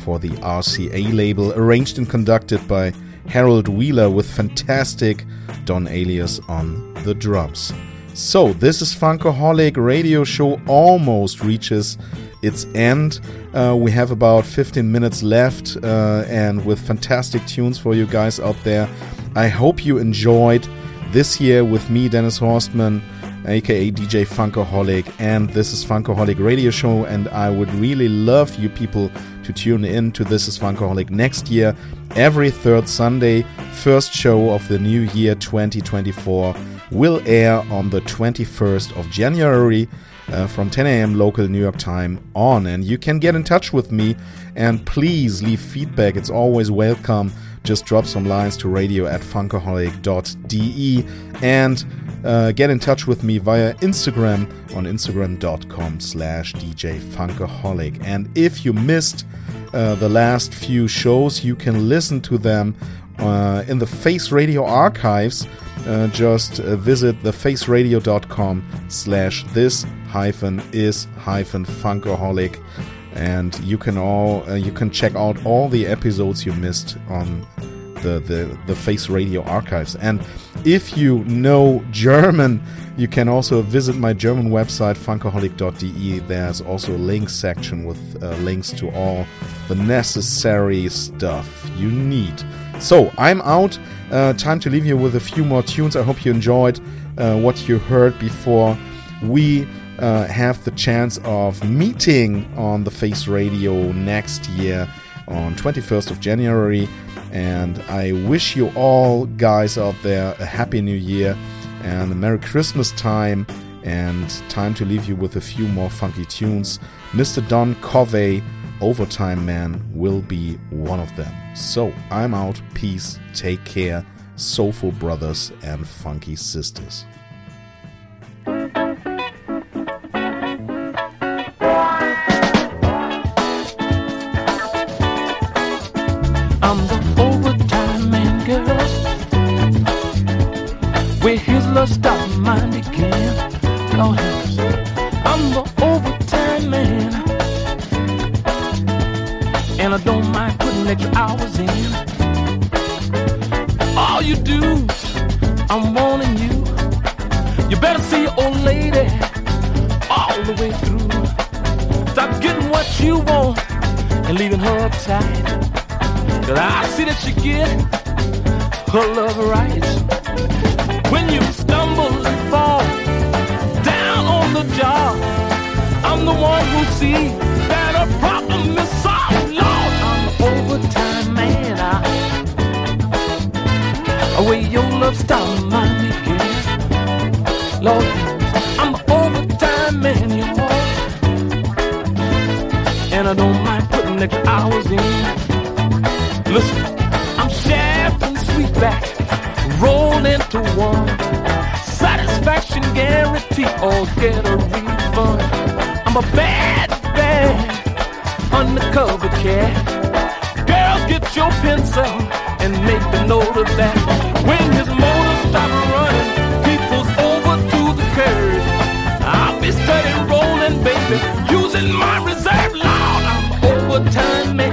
Speaker 8: for the RCA label, arranged and conducted by Harold Wheeler with fantastic Don Alias on the drums. So, this is Funkaholic radio show almost reaches its end. Uh, we have about 15 minutes left uh, and with fantastic tunes for you guys out there. I hope you enjoyed this year with me, Dennis Horstman, aka DJ Funkaholic, and this is Funkaholic Radio Show. And I would really love you people to tune in to This is Funkaholic next year, every third Sunday. First show of the new year 2024 will air on the 21st of January. Uh, from 10 a.m. local New York time on. And you can get in touch with me and please leave feedback. It's always welcome. Just drop some lines to radio at funkaholic.de and uh, get in touch with me via Instagram on instagram.com slash DJ Funkaholic. And if you missed uh, the last few shows, you can listen to them uh, in the Face Radio archives. Uh, just uh, visit thefaceradio.com slash this hyphen is hyphen funkaholic and you can all uh, you can check out all the episodes you missed on the, the the face radio archives. And if you know german you can also visit my german website funkaholic.de there's also a links section with uh, links to all the necessary stuff you need. So i'm out. Uh, time to leave you with a few more tunes. I hope you enjoyed uh, what you heard before. We uh, have the chance of meeting on the Face Radio next year on 21st of January. And I wish you all guys out there a happy new year and a Merry Christmas time and time to leave you with a few more funky tunes. Mr. Don Covay, Overtime Man, will be one of them. So I'm out. Peace. Take care. Soulful brothers and funky sisters.
Speaker 13: I'm the overtime man. And I don't mind putting extra hours in. All you do, I'm warning you. You better see your old lady all the way through. Stop getting what you want and leaving her uptight. Cause I see that you get her love right. When you job, I'm the one who see that a problem is solved. Lord, I'm the overtime man. I, where your love stop mine again. Lord, I'm the overtime man, you know. And I don't mind putting extra hours in. Listen, I'm Shaft and Sweetback, rolled into one. Guarantee or get a refund. I'm a bad, bad undercover cat. Girl, get your pencil and make a note of that. When his motor stops running, he pulls over to the curb. I'll be steady rolling, baby, using my reserve. Lord, I'm overtime man,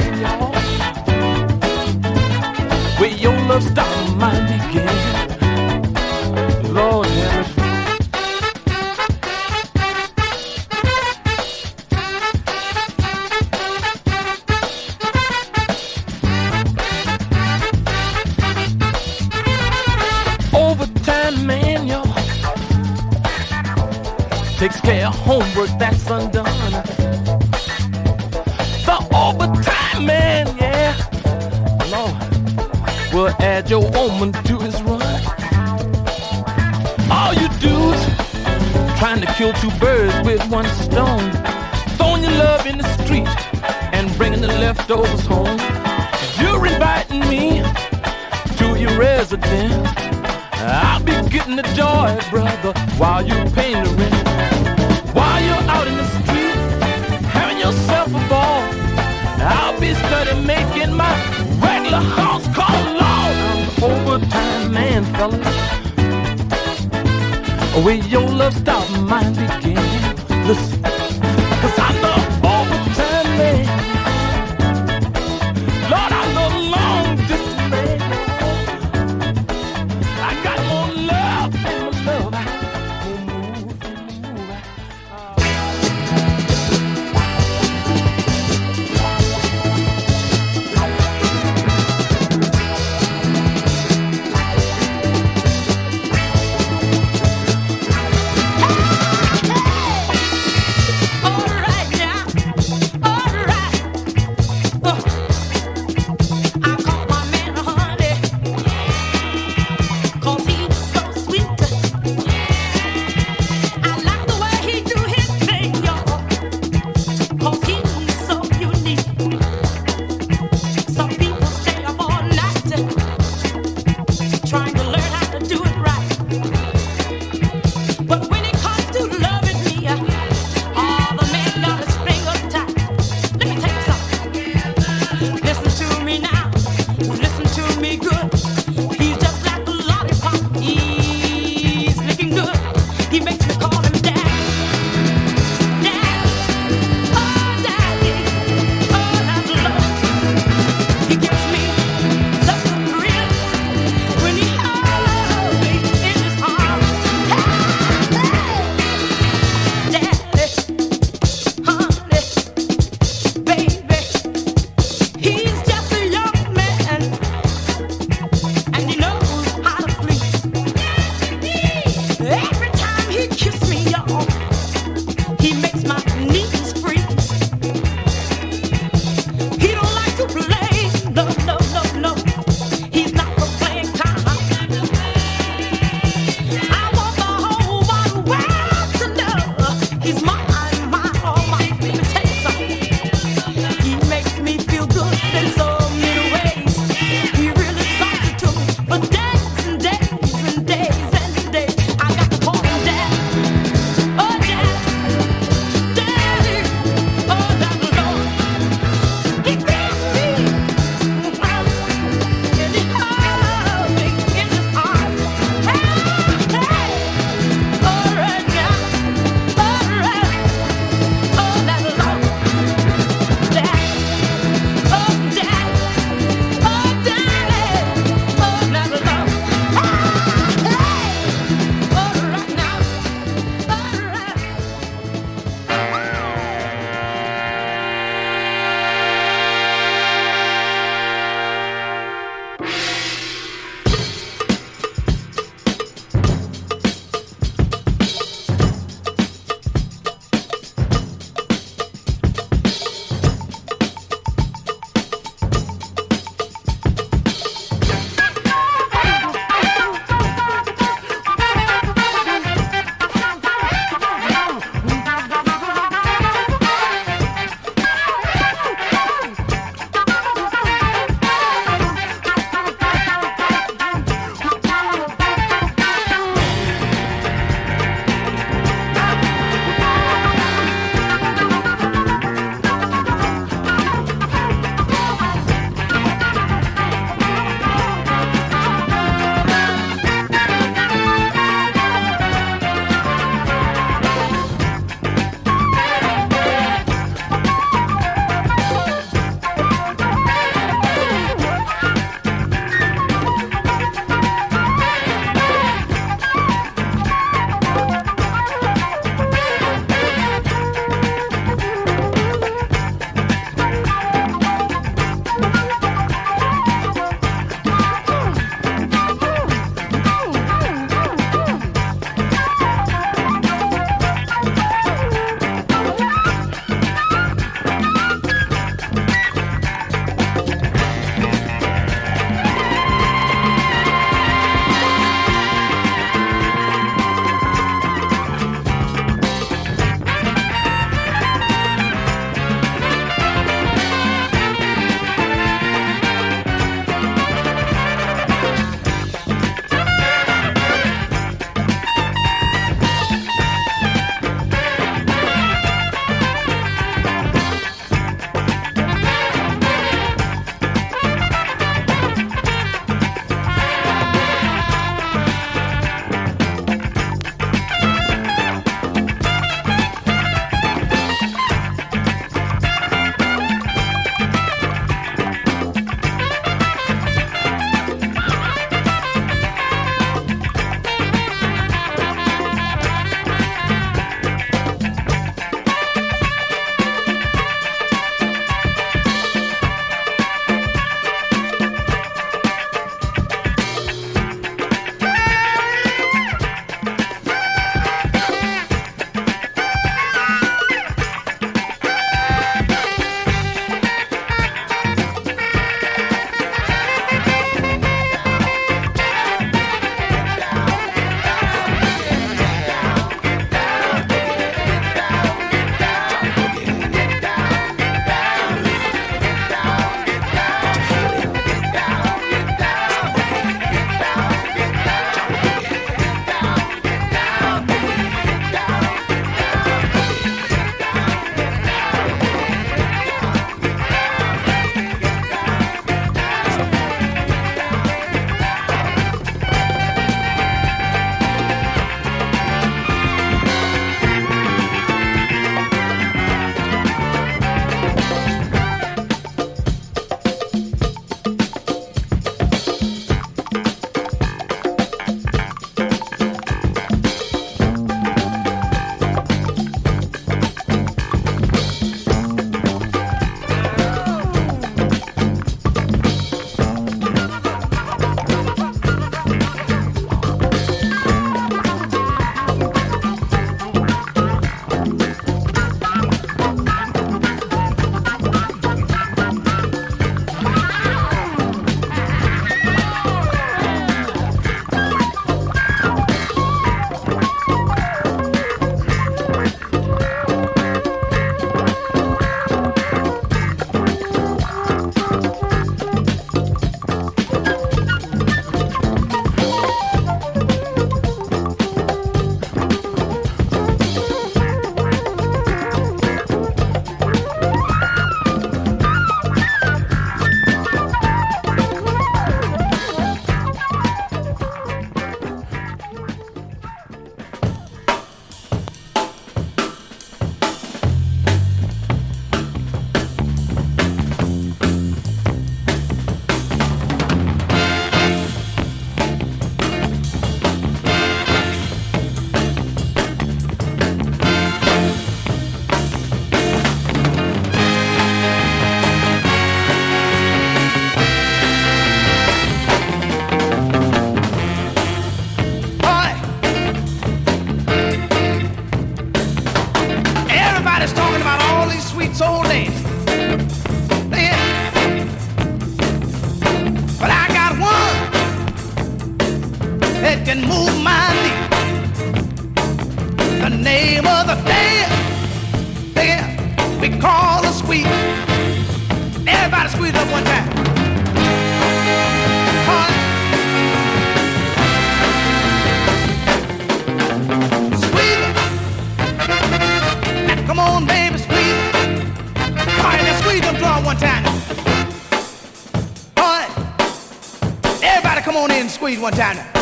Speaker 24: squeeze one time